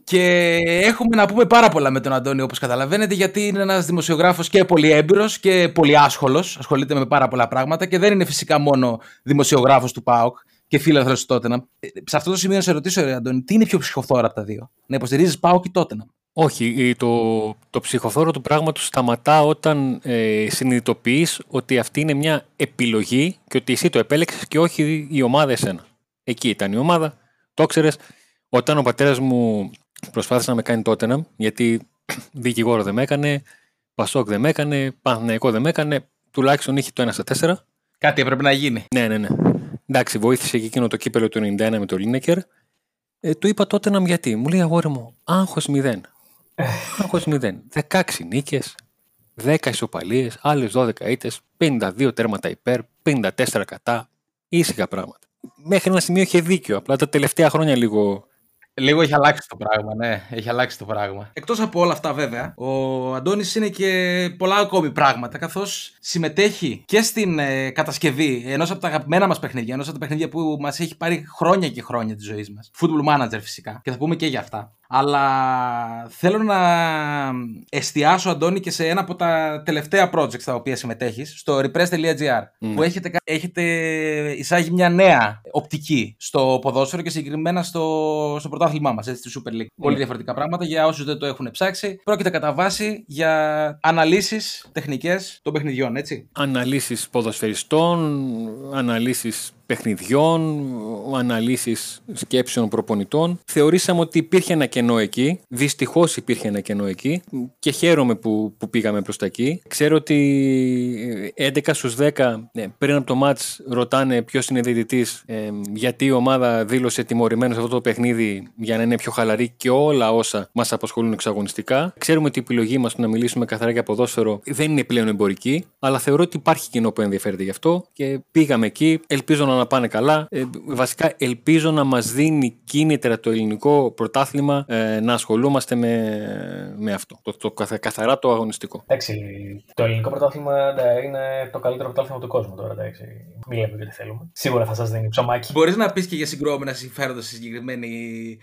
Και έχουμε να πούμε πάρα πολλά με τον Αντώνη, όπως καταλαβαίνετε, γιατί είναι ένας δημοσιογράφος και πολύ έμπειρος και πολύ άσχολος. Ασχολείται με πάρα πολλά πράγματα και δεν είναι φυσικά μόνο δημοσιογράφος του ΠΑΟΚ και φίλαθρος του Τότεναμ. Ε, Σε αυτό το σημείο να σε ρωτήσω, ρε Αντώνη, τι είναι πιο ψυχοφόρα από τα δύο; Να υποστηρίζεις ΠΑΟΚ ή Τότεναμ; Όχι, ε, το, το ψυχοφόρο του πράγματος σταματά όταν ε, συνειδητοποιείς ότι αυτή είναι μια επιλογή και ότι εσύ το επέλεξες και όχι η ομάδα εσένα. Εκεί ήταν η ομάδα, το ξέρεις. Όταν ο πατέρας μου προσπάθησε να με κάνει Τότεναμ, γιατί δικηγόρο δεν με έκανε, Πασόκ δεν με έκανε, Παναθηναϊκό δεν με έκανε, τουλάχιστον είχε το 1 στα 4. Κάτι έπρεπε να γίνει. Ναι, ναι, ναι. Εντάξει, βοήθησε και εκείνο το κύπελο του 91 με το Λίνεκερ. Ε, του είπα τότε να γιατί. Μου λέει αγόρι μου, άγχος 0. άγχος 0. 16 νίκες, 10 ισοπαλίες, άλλες 12 ήττες, 52 τέρματα υπέρ, 54 κατά. Ήσυχα πράγματα. Μέχρι ένα σημείο είχε δίκιο. Απλά τα τελευταία χρόνια λίγο Λίγο έχει αλλάξει το πράγμα, ναι. Έχει αλλάξει το πράγμα. Εκτός από όλα αυτά, βέβαια, ο Αντώνης είναι και πολλά ακόμη πράγματα, καθώς συμμετέχει και στην ε, κατασκευή ενός από τα αγαπημένα μας παιχνίδια, ενός από τα παιχνίδια που μας έχει πάρει χρόνια και χρόνια της ζωής μας. Football Manager, φυσικά. Και θα πούμε και για αυτά. Αλλά θέλω να εστιάσω, Αντώνη, και σε ένα από τα τελευταία projects τα οποία συμμετέχεις, στο repress.gr, που έχετε, έχετε εισάγει μια νέα οπτική στο ποδόσφαιρο και συγκεκριμένα στο, στο πρωτάθλημά μας, έτσι, στη Super League. Πολύ διαφορετικά πράγματα για όσους δεν το έχουν ψάξει. Πρόκειται κατά βάση για αναλύσεις τεχνικές των παιχνιδιών, έτσι. Αναλύσεις ποδοσφαιριστών, αναλύσεις παιχνιδιών, αναλύσεις σκέψεων προπονητών. Θεωρήσαμε ότι υπήρχε ένα κενό εκεί. Δυστυχώς υπήρχε ένα κενό εκεί και χαίρομαι που, που πήγαμε προς τα εκεί. Ξέρω ότι 11 στους 10 ε, πριν από το μάτς ρωτάνε ποιος είναι διαιτητής, ε, γιατί η ομάδα δήλωσε τιμωρημένο σε αυτό το παιχνίδι για να είναι πιο χαλαρή και όλα όσα μας απασχολούν εξαγωνιστικά. Ξέρουμε ότι η επιλογή μας να μιλήσουμε καθαρά για ποδόσφαιρο δεν είναι πλέον εμπορική, αλλά θεωρώ ότι υπάρχει κοινό που ενδιαφέρεται γι' αυτό και πήγαμε εκεί. Ελπίζω να πάνε καλά. Ε, βασικά ελπίζω να μας δίνει κίνητρα το ελληνικό πρωτάθλημα ε, να ασχολούμαστε με, με αυτό. Το, το, καθαρά το αγωνιστικό. Εντάξει, το ελληνικό πρωτάθλημα ναι, είναι το καλύτερο πρωτάθλημα του κόσμου τώρα. Εντάξει. Μην λέμε γιατί θέλουμε. Σίγουρα θα σας δίνει ψωμάκι. Μπορείς να πεις και για συγκρόμενα συμφέροντα στη συγκεκριμένη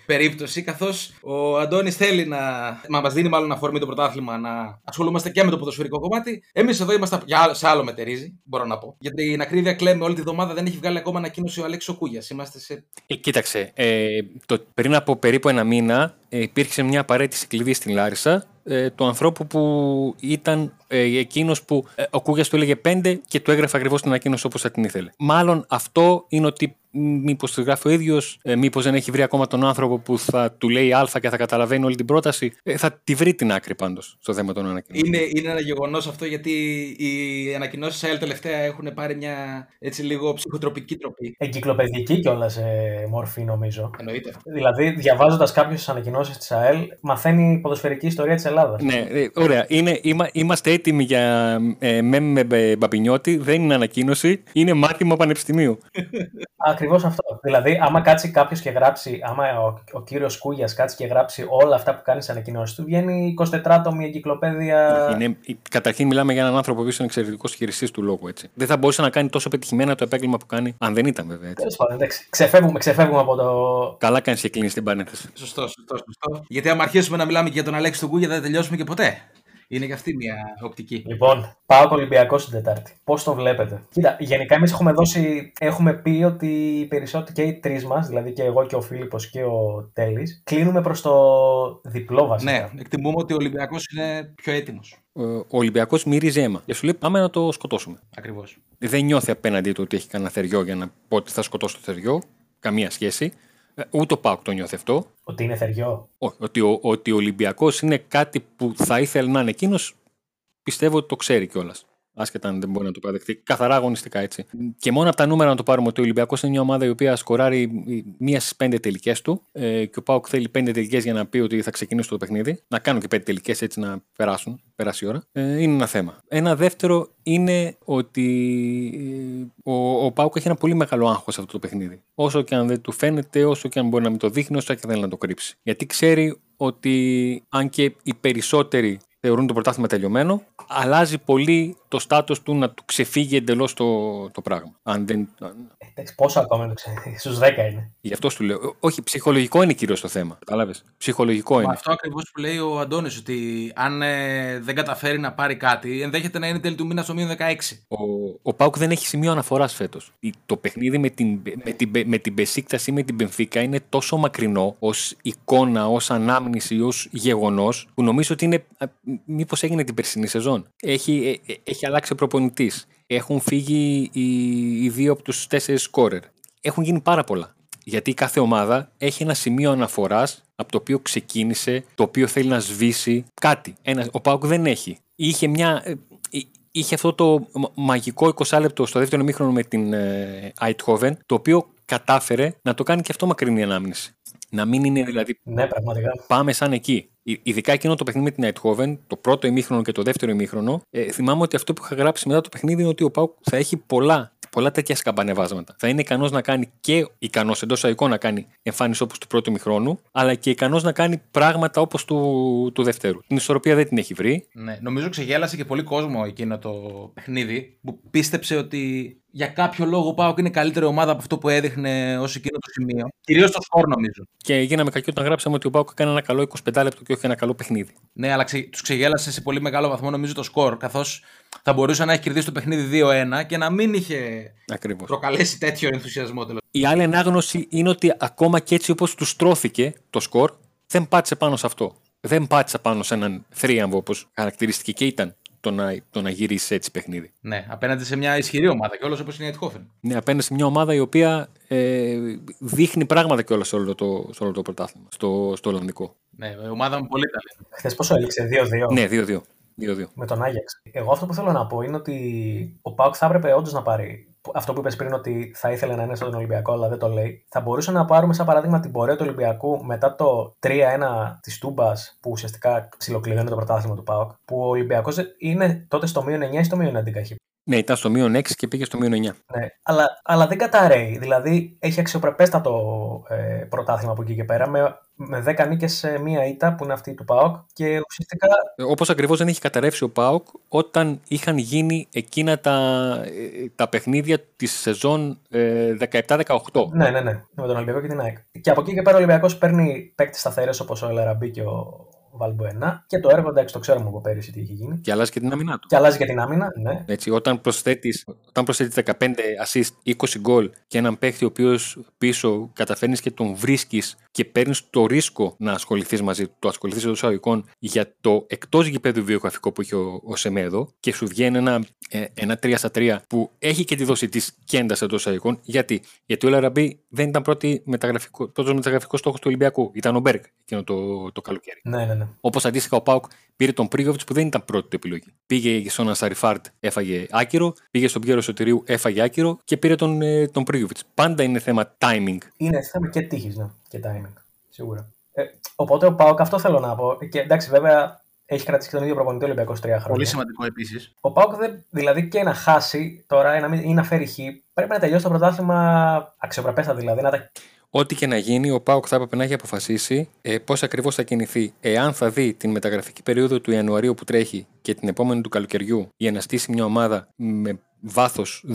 περίπτωση, καθώς ο Αντώνης θέλει να, να μας δίνει μάλλον αφορμή το πρωτάθλημα να ασχολούμαστε και με το ποδοσφαιρικό κομμάτι. Εμείς εδώ είμαστε σε άλλο μετερίζει, μπορώ να πω. Γιατί την ακρίβεια κλαίμε όλη τη βδομάδα δεν έχει βγάλει ακόμα ανακοίνωση ο Αλέξο Κούγιας. Είμαστε σε. Ε, κοίταξε, ε, το, πριν από περίπου ένα μήνα ε, υπήρξε μια απαραίτητη κλειδί στην Λάρισα ε, του ανθρώπου που ήταν ε, εκείνος που ε, ο Κούγιας του έλεγε 5 και του έγραφε ακριβώς την ανακοίνωση όπως θα την ήθελε. Μάλλον αυτό είναι ότι μήπως τη γράφει ο ίδιος, ε, μήπως δεν έχει βρει ακόμα τον άνθρωπο που θα του λέει Α και θα καταλαβαίνει όλη την πρόταση. Ε, θα τη βρει την άκρη πάντως στο θέμα των ανακοινώσεων. Είναι, είναι ένα γεγονός αυτό γιατί οι ανακοινώσεις ΑΕΛ τελευταία έχουν πάρει μια έτσι λίγο ψυχοτροπική τροπή. Εγκυκλοπαιδική κιόλας ε, μορφή νομίζω. Εννοείται. Δηλαδή, διαβάζοντας κάποιες ανακοινώσεις της ΑΕΛ, μαθαίνει ποδοσφαιρική ιστορία της Ελλάδας. Ναι, ε, ωραία. Είναι, είμα, είμαστε έτοιμοι για ε, με, με μπαμπινιώτη. Δεν είναι ανακοίνωση, είναι μάθημα πανεπιστημίου. Ακριβώς αυτό. Δηλαδή, άμα κάτσει κάποιος και γράψει, άμα ο, ο κύριος Κούγιας κάτσει και γράψει όλα αυτά που κάνει στι ανακοινώσεις του, βγαίνει 24τομη εγκυκλοπαίδεια. Είναι, καταρχήν, μιλάμε για έναν άνθρωπο που είναι εξαιρετικός χειριστής του λόγου. Έτσι. Δεν θα μπορούσε να κάνει τόσο πετυχημένα το επάγγελμα που κάνει, αν δεν ήταν βέβαια. Τέλος πάντων, εντάξει. Ξεφεύγουμε, ξεφεύγουμε από το. Καλά κάνεις και κλείνεις την πανέθεση. Σωστό, σωστό, σωστό. Γιατί άμα αρχίσουμε να μιλάμε και για τον Αλέξη του Κούγια, δεν θα τελειώσουμε και ποτέ. Είναι και αυτή μια οπτική. Λοιπόν, πάω το Ολυμπιακό στην Τετάρτη. Πώς το βλέπετε; Κοίτα, γενικά εμείς έχουμε δώσει, έχουμε πει ότι οι περισσότεροι και οι τρεις μας, δηλαδή και εγώ και ο Φίλιππος και ο Τέλης, κλείνουμε προς το διπλό βασικά. Ναι, εκτιμούμε ότι ο Ολυμπιακός είναι πιο έτοιμος. Ο Ολυμπιακός μυρίζει αίμα. Και σου λέει πάμε να το σκοτώσουμε. Ακριβώς. Δεν νιώθει απέναντί του ότι έχει κανένα θεριό για να πω ότι θα σκοτώσω το θεριό. Καμία σχέση. Ε, ούτε ο Πάουκ το νιώθει αυτό. Ότι είναι θεριό. Όχι. Ότι ο, ότι ο Ολυμπιακός είναι κάτι που θα ήθελε να είναι εκείνος, πιστεύω ότι το ξέρει κιόλας. Άσχετα αν δεν μπορεί να το παραδεχτεί. Καθαρά αγωνιστικά έτσι. Και μόνο από τα νούμερα να το πάρουμε ότι ο Ολυμπιακός είναι μια ομάδα η οποία σκοράρει μίας στις πέντε τελικές του ε, και ο Πάουκ θέλει πέντε τελικές για να πει ότι θα ξεκινήσει το παιχνίδι. Να κάνουν και πέντε τελικές έτσι να περάσουν, περάσει η ώρα. Ε, είναι ένα θέμα. Ένα δεύτερο είναι ότι ε, ο, ο Πάουκ έχει ένα πολύ μεγάλο άγχος σε αυτό το παιχνίδι. Όσο και αν δεν του φαίνεται, όσο και αν μπορεί να μην το δείχνει, όσο και αν θέλει να το κρύψει. Γιατί ξέρει ότι αν και οι περισσότεροι θεωρούν το πρωτάθλημα τελειωμένο, αλλάζει πολύ το στάτους του να του ξεφύγει εντελώς το, το πράγμα. Αν δεν, Εντάξει, πόσο ακόμα είναι, στους 10 είναι. Γι' αυτό σου λέω. Όχι, ψυχολογικό είναι κυρίως το θέμα. Κατάλαβες; Ψυχολογικό Μα είναι. αυτό ακριβώς που λέει ο Αντώνης, ότι αν ε, δεν καταφέρει να πάρει κάτι, ενδέχεται να είναι τέλη του μήνα στο μείον 16. Ο, ο Πάουκ δεν έχει σημείο αναφοράς φέτος. Το παιχνίδι με την, με την, με την Μπεσίκτας ή με την Πενφύκα είναι τόσο μακρινό ως εικόνα, ως ανάμνηση, ως γεγονός, που νομίζω ότι είναι. Μήπως έγινε την περσινή σεζόν. Έχει, ε, ε, έχει αλλάξει ο προπονητής. Έχουν φύγει οι, οι δύο από τους τέσσερις σκόρερ. Έχουν γίνει πάρα πολλά. Γιατί κάθε ομάδα έχει ένα σημείο αναφοράς από το οποίο ξεκίνησε, το οποίο θέλει να σβήσει κάτι. Ένα, ο Πάουκ δεν έχει. Είχε μια. ε, Είχε αυτό το μαγικό 20 λεπτό στο δεύτερο μήχρονο με την ε, Eindhoven, το οποίο κατάφερε να το κάνει και αυτό μακρινή ανάμνηση. Να μην είναι δηλαδή Ναι, πραγματικά. πάμε σαν εκεί. Ι- Ειδικά εκείνο το παιχνίδι με την Eindhoven, το πρώτο ημίχρονο και το δεύτερο ημίχρονο, ε, θυμάμαι ότι αυτό που είχα γράψει μετά το παιχνίδι είναι ότι ο Πάουκ θα έχει πολλά, πολλά τέτοια σκαμπανεβάσματα. Θα είναι ικανός να κάνει και ικανός εντός αγικών να κάνει εμφάνιση όπως του πρώτου ημιχρόνου, αλλά και ικανός να κάνει πράγματα όπως του, του δεύτερου. Την ισορροπία δεν την έχει βρει. Ναι, νομίζω ξεγέλασε και πολύ κόσμο εκείνο το παιχνίδι που πίστεψε ότι για κάποιο λόγο ο Πάοκ είναι καλύτερη ομάδα από αυτό που έδειχνε ως εκείνο το σημείο. Κυρίως το σκορ νομίζω. Και γίναμε κακοί όταν γράψαμε ότι ο Πάουκ έκανε ένα καλό 25 λεπτό και όχι ένα καλό παιχνίδι. Ναι, αλλά ξε, τους ξεγέλασε σε πολύ μεγάλο βαθμό νομίζω το σκορ. Καθώς θα μπορούσε να έχει κερδίσει το παιχνίδι 2-1 και να μην είχε Ακριβώς. προκαλέσει τέτοιο ενθουσιασμό τέλος. Η άλλη ανάγνωση είναι ότι ακόμα και έτσι όπως τους στρώθηκε το σκορ, δεν πάτησε πάνω σε αυτό. Δεν πάτησε πάνω σε έναν θρίαμβο όπως χαρακτηριστική και ήταν το να, το να γυρίσει έτσι παιχνίδι. Ναι, απέναντι σε μια ισχυρή ομάδα και όλο όπως είναι η Αιτχόφεν. Ναι, απέναντι σε μια ομάδα η οποία ε, δείχνει πράγματα κιόλας σε όλο το, σε όλο το πρωτάθλημα, στο, στο Ολλανδικό. Ναι, η ομάδα με πολύ ταλέντο. Χθες πόσο έληξε, 2-2 Ναι, 2-2. 2-2. με τον Άγιαξ. Εγώ αυτό που θέλω να πω είναι ότι ο Πάουκ θα έπρεπε όντως να πάρει. Αυτό που είπες πριν ότι θα ήθελε να είναι στον Ολυμπιακό, αλλά δεν το λέει. Θα μπορούσε να πάρουμε σαν παράδειγμα την πορεία του Ολυμπιακού μετά το 3-1 της Τούμπας, που ουσιαστικά ψιλοκλειδώνει το πρωτάθλημα του Πάουκ. Που ο Ολυμπιακός είναι τότε στο μείον 9 ή στο μείον 11 έχει Ναι, ήταν στο μείον 6 και πήγε στο μείον 9. Ναι, αλλά, αλλά δεν καταραίει. Δηλαδή έχει αξιοπρεπέστατο ε, πρωτάθλημα από εκεί και πέρα με, με 10 νίκες σε μία ήττα που είναι αυτή του ΠΑΟΚ και ουσιαστικά. Όπως ακριβώς δεν έχει καταρρεύσει ο Πάοκ όταν είχαν γίνει εκείνα τα, ε, τα παιχνίδια της σεζόν ε, 17-18. Ναι, ναι, ναι, με τον Ολυμπιακό και την ΑΕΚ. Και από εκεί και πέρα ο Ολυμπιακός παίρνει παίκτες σταθερές όπως ο Ελαραμπή και ο Βαλμποενά και το έργο εντάξει το ξέρουμε από πέρυσι τι έχει γίνει. Και αλλάζει και την άμυνά του. Και αλλάζει και την άμυνα, ναι. Έτσι, όταν προσθέτεις, όταν προσθέτεις 15 assist, 20 γκολ και έναν παίχτη ο οποίος πίσω καταφέρνεις και τον βρίσκεις και παίρνεις το ρίσκο να ασχοληθείς μαζί του, το ασχοληθείς εντός αγωγικών για το εκτός γηπέδου βιογραφικό που έχει ο, ο Σεμέδο και σου βγαίνει ένα, ε, ένα 3 στα 3 που έχει και τη δόση της κέντας εντός αγωγικών. Γιατί, Γιατί ο Λαραμπή δεν ήταν πρώτη μεταγραφικό, πρώτος μεταγραφικός στόχος του Ολυμπιακού. Ήταν ο Μπέργκ εκείνο το, το καλοκαίρι. Ναι, ναι, ναι. Όπως αντίστοιχα ο Πάουκ πήρε τον Πρίγιοβιτς που δεν ήταν πρώτη του επιλογή. Πήγε στον Ανσαριφάρντ, έφαγε άκυρο. Πήγε στον Πιέρο Σωτηρίου, έφαγε άκυρο και πήρε τον, ε, τον Πρίγιοβιτς. Πάντα είναι θέμα timing. Είναι θέμα και τύχης, ναι, και timing. Σίγουρα. Ε, οπότε ο ΠΑΟΚ αυτό θέλω να πω. Και εντάξει, βέβαια έχει κρατήσει και τον ίδιο προπονητή Ολυμπιακός τρία χρόνια. Πολύ σημαντικό επίσης. Ο ΠΑΟΚ δεν, δηλαδή και να χάσει τώρα ή να, μην, ή να φέρει χ, πρέπει να τελειώσει το πρωτάθλημα αξιοπρεπέστατα δηλαδή. Να τα... Ό,τι και να γίνει, ο ΠΑΟΚ θα έπρεπε να έχει αποφασίσει ε, πώς ακριβώς θα κινηθεί. Εάν θα δει την μεταγραφική περίοδο του Ιανουαρίου που τρέχει και την επόμενη του καλοκαιριού για να στήσει μια ομάδα με βάθος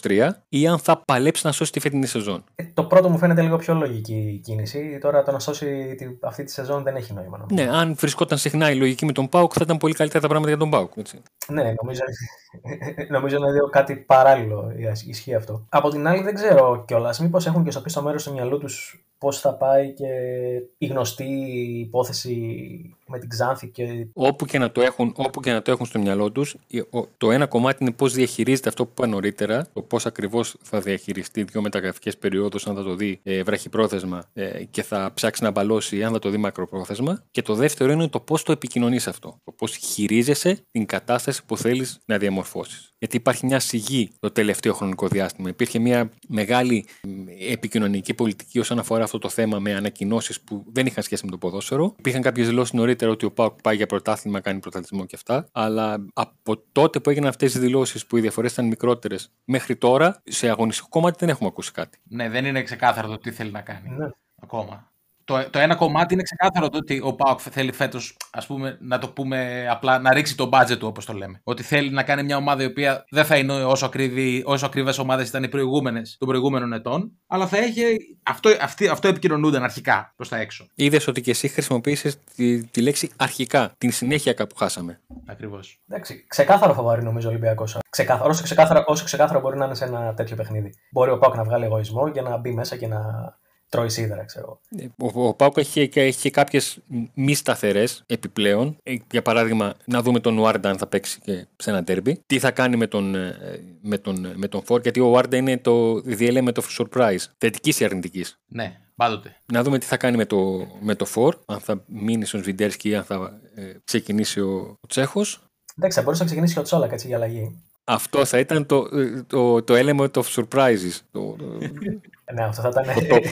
2023 ή αν θα παλέψει να σώσει τη φετινή σεζόν. Ε, το πρώτο μου φαίνεται λίγο πιο λογική η κίνηση. Τώρα το να σώσει τη, αυτή τη σεζόν δεν έχει νόημα. Νομίζω. Ναι, αν βρισκόταν συχνά η λογική με τον Πάοκ, θα ήταν πολύ καλύτερα τα πράγματα για τον Πάοκ. Έτσι. Ναι, νομίζω, νομίζω είναι δύο κάτι παράλληλο ισχύει αυτό. Από την άλλη, δεν ξέρω κιόλας. Μήπως έχουν και στο πίσω μέρος του μυαλού τους πώς θα πάει και η γνωστή υπόθεση με την Ξάνθη και. Όπου και να το έχουν, όπου και να το έχουν στο μυαλό τους, το ένα κομμάτι είναι πώς διαχειρίζεται αυτό που είπα νωρίτερα, το πώς ακριβώς θα διαχειριστεί δύο μεταγραφικές περιόδους, αν θα το δει ε, βραχυπρόθεσμα ε, και θα ψάξει να μπαλώσει, αν θα το δει μακροπρόθεσμα. Και το δεύτερο είναι το πώς το επικοινωνείς αυτό. Το πώς χειρίζεσαι την κατάσταση που θέλεις να διαμορφώσεις. Γιατί υπάρχει μια σιγή το τελευταίο χρονικό διάστημα. Υπήρχε μια μεγάλη επικοινωνική πολιτική όσον αφορά αυτό το θέμα με ανακοινώσεις που δεν είχαν σχέση με το ποδόσφαιρο. Υπήρχαν κάποιες δηλώσεις νωρίτερα ότι ο Πάουκ πάει για πρωτάθλημα, κάνει πρωταθλητισμό και αυτά. Αλλά από τότε που έγιναν αυτές οι δηλώσεις που οι διαφορές ήταν μικρότερες μέχρι τώρα, σε αγωνιστικό κομμάτι δεν έχουμε ακούσει κάτι. Ναι, δεν είναι ξεκάθαρο το τι θέλει να κάνει. Ναι. Ακόμα. Το, το ένα κομμάτι είναι ξεκάθαρο το ότι ο Πάοκ θέλει φέτος, ας πούμε, να το πούμε απλά, να ρίξει το budget του, όπως το λέμε. Ότι θέλει να κάνει μια ομάδα η οποία δεν θα είναι όσο, ακριβή, όσο ακριβές ομάδες ήταν οι προηγούμενες των προηγούμενων ετών, αλλά θα έχει. Αυτό, αυτή, αυτό επικοινωνούνταν αρχικά προς τα έξω. Είδες ότι και εσύ χρησιμοποίησες τη, τη λέξη αρχικά, την συνέχεια κάπου χάσαμε. Ακριβώς. Εντάξει, ξεκάθαρο φαβάρι νομίζω ο Ολυμπιακός. Ξεκάθαρο, όσο, ξεκάθαρο, όσο ξεκάθαρο μπορεί να είναι σε ένα τέτοιο παιχνίδι. Μπορεί ο Πάοκ να βγάλει εγωισμό για να μπει μέσα και να τρώει σίδερα, ξέρω. Ο, ο Πάουκ έχει, έχει και κάποιες μη σταθερές επιπλέον. Ε, Για παράδειγμα, να δούμε τον Βάρντα αν θα παίξει και σε ένα τέρμπι. Τι θα κάνει με τον, ε, με τον, με τον Φόρ, γιατί ο Βάρντα είναι το διέλεμε το surprise. Θετικής ή αρνητικής. Ναι, πάντοτε. Να δούμε τι θα κάνει με το, με το Φόρ, αν θα μείνει στον Σβιντέρσκι ή αν θα ε, ξεκινήσει ο, ο Τσέχος. Εντάξει, θα μπορούσε να ξεκινήσει και ο Τσόλακ έτσι για αλλαγή. Αυτό θα ήταν το, το, το element of surprises. Το, το, Ναι, αυτό θα ήταν. το top.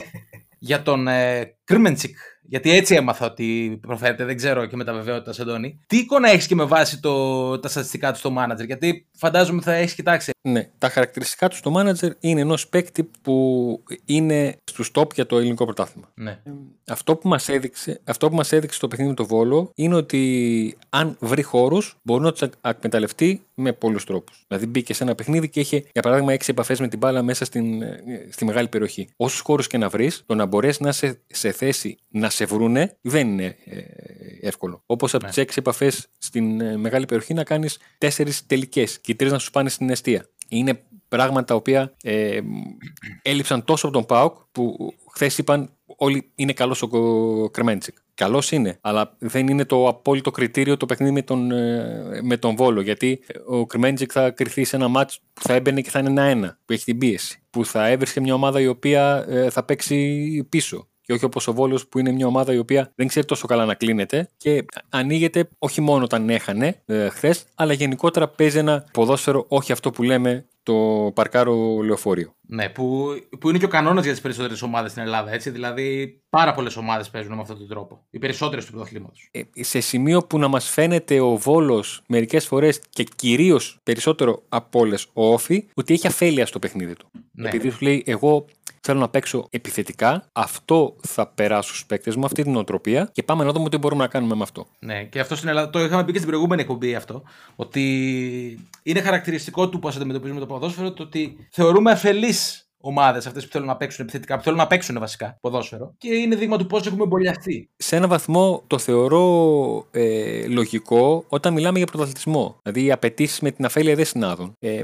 Για τον ε, Κρίμεντσικ, γιατί έτσι έμαθα ότι προφέρεται, δεν ξέρω και με τα βεβαιότητα Αντώνη. Τι εικόνα έχεις και με βάση το, τα στατιστικά του στο manager, γιατί φαντάζομαι θα έχεις κοιτάξει. Ναι, τα χαρακτηριστικά του στο manager είναι ενός παίκτη που είναι στους top για το ελληνικό πρωτάθλημα. Ναι. Αυτό που μας έδειξε, αυτό που μας έδειξε το παιχνίδι με το Βόλο είναι ότι αν βρει χώρους μπορεί να τους εκμεταλλευτεί με πολλούς τρόπους. Δηλαδή μπήκε σε ένα παιχνίδι και είχε για παράδειγμα έξι επαφές με την μπάλα μέσα στην, ε, στη μεγάλη περιοχή. Όσους χώρους και να βρεις, το να μπορέσεις να είσαι σε θέση να σε βρούνε δεν είναι ε, εύκολο. Όπως από Ναι. τις έξι επαφές στην ε, μεγάλη περιοχή να κάνεις τέσσερις τελικές και οι τρεις να σου πάνε στην αιστεία. Είναι πράγματα τα οποία ε, έλειψαν τόσο από τον ΠΑΟΚ που χθες είπαν όλοι είναι καλός ο Κρεμέντσικ. Καλός είναι, αλλά δεν είναι το απόλυτο κριτήριο το παιχνίδι με τον, ε, με τον Βόλο. Γιατί ο Κρεμέντσικ θα κρυθεί σε ένα μάτς που θα έμπαινε και θα είναι ένα-ένα, που έχει την πίεση. Που θα έβρισκε μια ομάδα η οποία ε, θα παίξει πίσω. Και όχι όπως ο Βόλος που είναι μια ομάδα η οποία δεν ξέρει τόσο καλά να κλείνεται και ανοίγεται όχι μόνο όταν έχανε ε, χθες, αλλά γενικότερα παίζει ένα ποδόσφαιρο, όχι αυτό που λέμε το παρκάρο λεωφορείο. Ναι, που, που είναι και ο κανόνας για τις περισσότερες ομάδες στην Ελλάδα. Έτσι. Δηλαδή, πάρα πολλές ομάδες παίζουν με αυτόν τον τρόπο. Οι περισσότερες του πρωταθλήματος. Ε, σε σημείο που να μας φαίνεται ο Βόλος μερικές φορές και κυρίως περισσότερο από όλες ο Όφη ότι έχει αφέλεια στο παιχνίδι του. Ναι. Επειδή σου λέει εγώ θέλω να παίξω επιθετικά, αυτό θα περάσω στους παίκτες μου, αυτή την οτροπία και πάμε να δούμε τι μπορούμε να κάνουμε με αυτό. Ναι, και αυτό στην Ελλάδα. Το είχαμε πει και στην προηγούμενη εκπομπή αυτό. Ότι είναι χαρακτηριστικό του πώς αντιμετωπίζουμε το ποδόσφαιρο το ότι θεωρούμε αφελείς ομάδες αυτές που θέλουν να παίξουν επιθετικά, που θέλουν να παίξουν βασικά ποδόσφαιρο. Και είναι δείγμα του πώς έχουμε εμπολιαστεί. Σε ένα βαθμό το θεωρώ ε, λογικό όταν μιλάμε για πρωταθλητισμό. Δηλαδή οι απαιτήσεις με την αφέλεια δεν συνάδουν. Ε,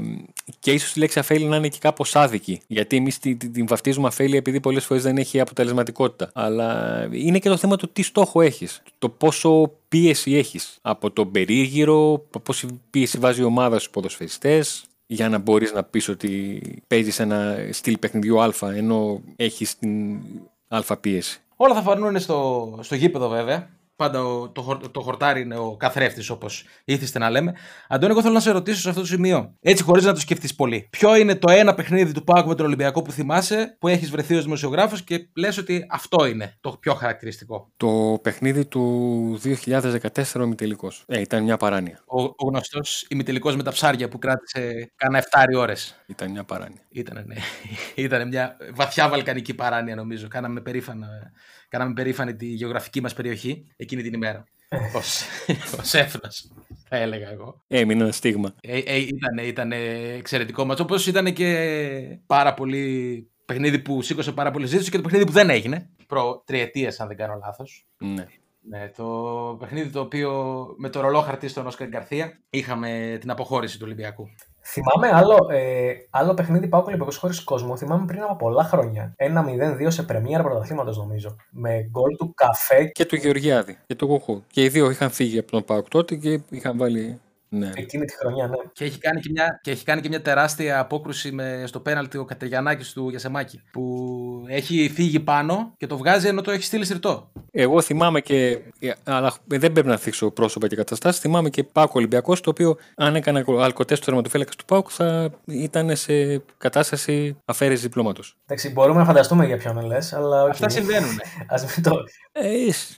και ίσως η λέξη αφέλεια να είναι και κάπως άδικη. Γιατί εμείς την, την, την βαφτίζουμε αφέλεια επειδή πολλές φορές δεν έχει αποτελεσματικότητα. Αλλά είναι και το θέμα του τι στόχο έχεις. Το πόσο πίεση έχεις από τον περίγυρο, πόση πίεση βάζει η ομάδα στους ποδοσφαιριστές, για να μπορείς να πεις ότι παίζεις ένα στυλ παιχνιδιού α ενώ έχεις την α πίεση. Όλα θα φανούν στο, στο γήπεδο βέβαια. Πάντα ο, το, χορ- το χορτάρι είναι ο καθρέφτης, όπως ήθιστε να λέμε. Αντώνη, εγώ θέλω να σε ρωτήσω σε αυτό το σημείο, έτσι χωρίς να το σκεφτείς πολύ. Ποιο είναι το ένα παιχνίδι του Πάουκ με τον Ολυμπιακό που θυμάσαι, που έχεις βρεθεί ως δημοσιογράφος και λες ότι αυτό είναι το πιο χαρακτηριστικό; Το παιχνίδι του 2014 ο ημιτελικός. Ε, ήταν μια παράνοια. Ο, ο γνωστός ημιτελικός με τα ψάρια που κράτησε κάνα 7 ώρες. Ήταν μια παράνοια. Ήτανε, ναι. Ήτανε μια βαθιά βαλκανική παράνοια, νομίζω. Κάναμε, περήφανα, κάναμε περήφανη τη γεωγραφική μας περιοχή εκείνη την ημέρα. ως, ως έφρας, θα έλεγα εγώ. Έμεινε ένα στίγμα. Ε, ε, ήταν, ήταν εξαιρετικό μάτσο. Όπως ήταν και πάρα πολύ παιχνίδι που σήκωσε πάρα πολύ ζήτηση και το παιχνίδι που δεν έγινε. Προ τριετίας, αν δεν κάνω λάθος. Ναι. Ναι, το παιχνίδι το οποίο με το ρολό χαρτί στον Όσκαρ Γκαρθία είχαμε την αποχώρηση του Ολυμπιακού. Θυμάμαι άλλο, ε, άλλο παιχνίδι Πάο Ολυμπιακό χωρί κόσμο. Θυμάμαι πριν από πολλά χρόνια. Ένα 0-2 σε πρεμιέρα πρωταθλήματος, νομίζω. Με γκολ του καφέ Και του Γεωργιάδη και του Κοχού. Και οι δύο είχαν φύγει από τον Πάοκ τότε και είχαν βάλει. Ναι. εκείνη τη χρονιά, ναι. Και έχει κάνει και μια, και έχει κάνει και μια τεράστια απόκρουση με, στο πέναλτι ο Κατεργιανάκη του Γιασεμάκη. Που έχει φύγει πάνω και το βγάζει ενώ το έχει στείλει συρτό. Εγώ θυμάμαι και. ε, Αλλά δεν πρέπει να θίξω πρόσωπα και καταστάσεις. Θυμάμαι και Πάοκ Ολυμπιακός, το οποίο αν έκανε αλκοτέ στο τερματοφύλακα του Πάοκ θα ήταν σε κατάσταση αφαίρεση διπλώματος. Εντάξει, μπορούμε να φανταστούμε για ποιον λες, αλλά όχι. Αυτά συμβαίνουν. Α μην το. Ε,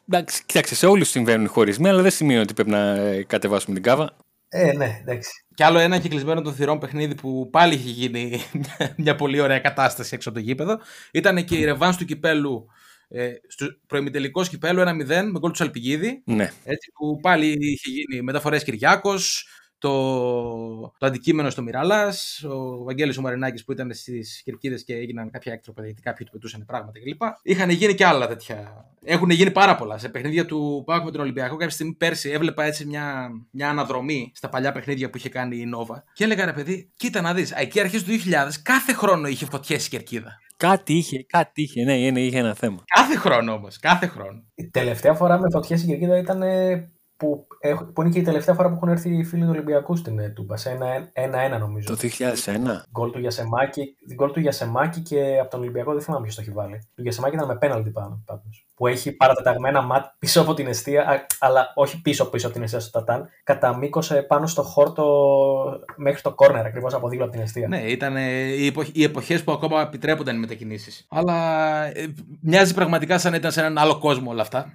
εντάξει, κοιτάξτε, σε όλους συμβαίνουν οι χωρισμοί, αλλά δεν σημαίνει ότι πρέπει να ε, κατεβάσουμε την κάβα. Ε, ναι, εντάξει. Κι άλλο ένα κυκλισμένο των θυρών παιχνίδι που πάλι είχε γίνει μια πολύ ωραία κατάσταση έξω από το γήπεδο. Ήταν και η ρεβάνς του κυπέλου Ε, στο προημιτελικός σκυπέλο 1-0 με γκολ του Σαλπιγίδη. Ναι. Έτσι, που πάλι είχε γίνει μεταφορές Κυριάκος, το, το αντικείμενο στο Μιράλα, ο Βαγγέλης ο Μαρινάκης που ήταν στις κερκίδες και έγιναν κάποια έκτροπα γιατί κάποιοι του πετούσαν πράγματα κλπ. Είχαν γίνει και άλλα τέτοια. Έχουν γίνει πάρα πολλά. Σε παιχνίδια του Πάκου με τον Ολυμπιακό, κάποια στιγμή πέρσι έβλεπα έτσι μια, μια αναδρομή στα παλιά παιχνίδια που είχε κάνει η Νόβα και έλεγα ρε παιδί, κοίτα να δεις, εκεί αρχές του 2000 κάθε χρόνο είχε φωτιές η κερκίδα. Κάτι είχε, κάτι είχε, ναι, ναι, είχε ένα θέμα. Κάθε χρόνο όμως, κάθε χρόνο. Η τελευταία φορά με φωτιές η κερκίδα ήταν ε, που, που είναι και η τελευταία φορά που έχουν έρθει οι φίλοι του Ολυμπιακού στην ε, Τούμπα. Σε ένα-ένα νομίζω. Το 2001. Γκολ του Γιασεμάκη, γκολ του Γιασεμάκη και από τον Ολυμπιακό δεν θυμάμαι ποιος το έχει βάλει. Του Γιασεμάκη ήταν με πέναλτι πάνω πάντως. Που έχει παρατεταγμένα μάτ πίσω από την αιστεία, αλλά όχι πίσω πίσω από την αιστεία στο Τατάν, κατά μήκο ε, πάνω στο χόρτο μέχρι το κόρνερ, ακριβώς από δίπλα από την αιστεία. Ναι, ήταν οι, εποχ... οι εποχές που ακόμα επιτρέπονταν οι μετακινήσεις. Αλλά ε, μοιάζει πραγματικά σαν να ήταν σε έναν άλλο κόσμο όλα αυτά.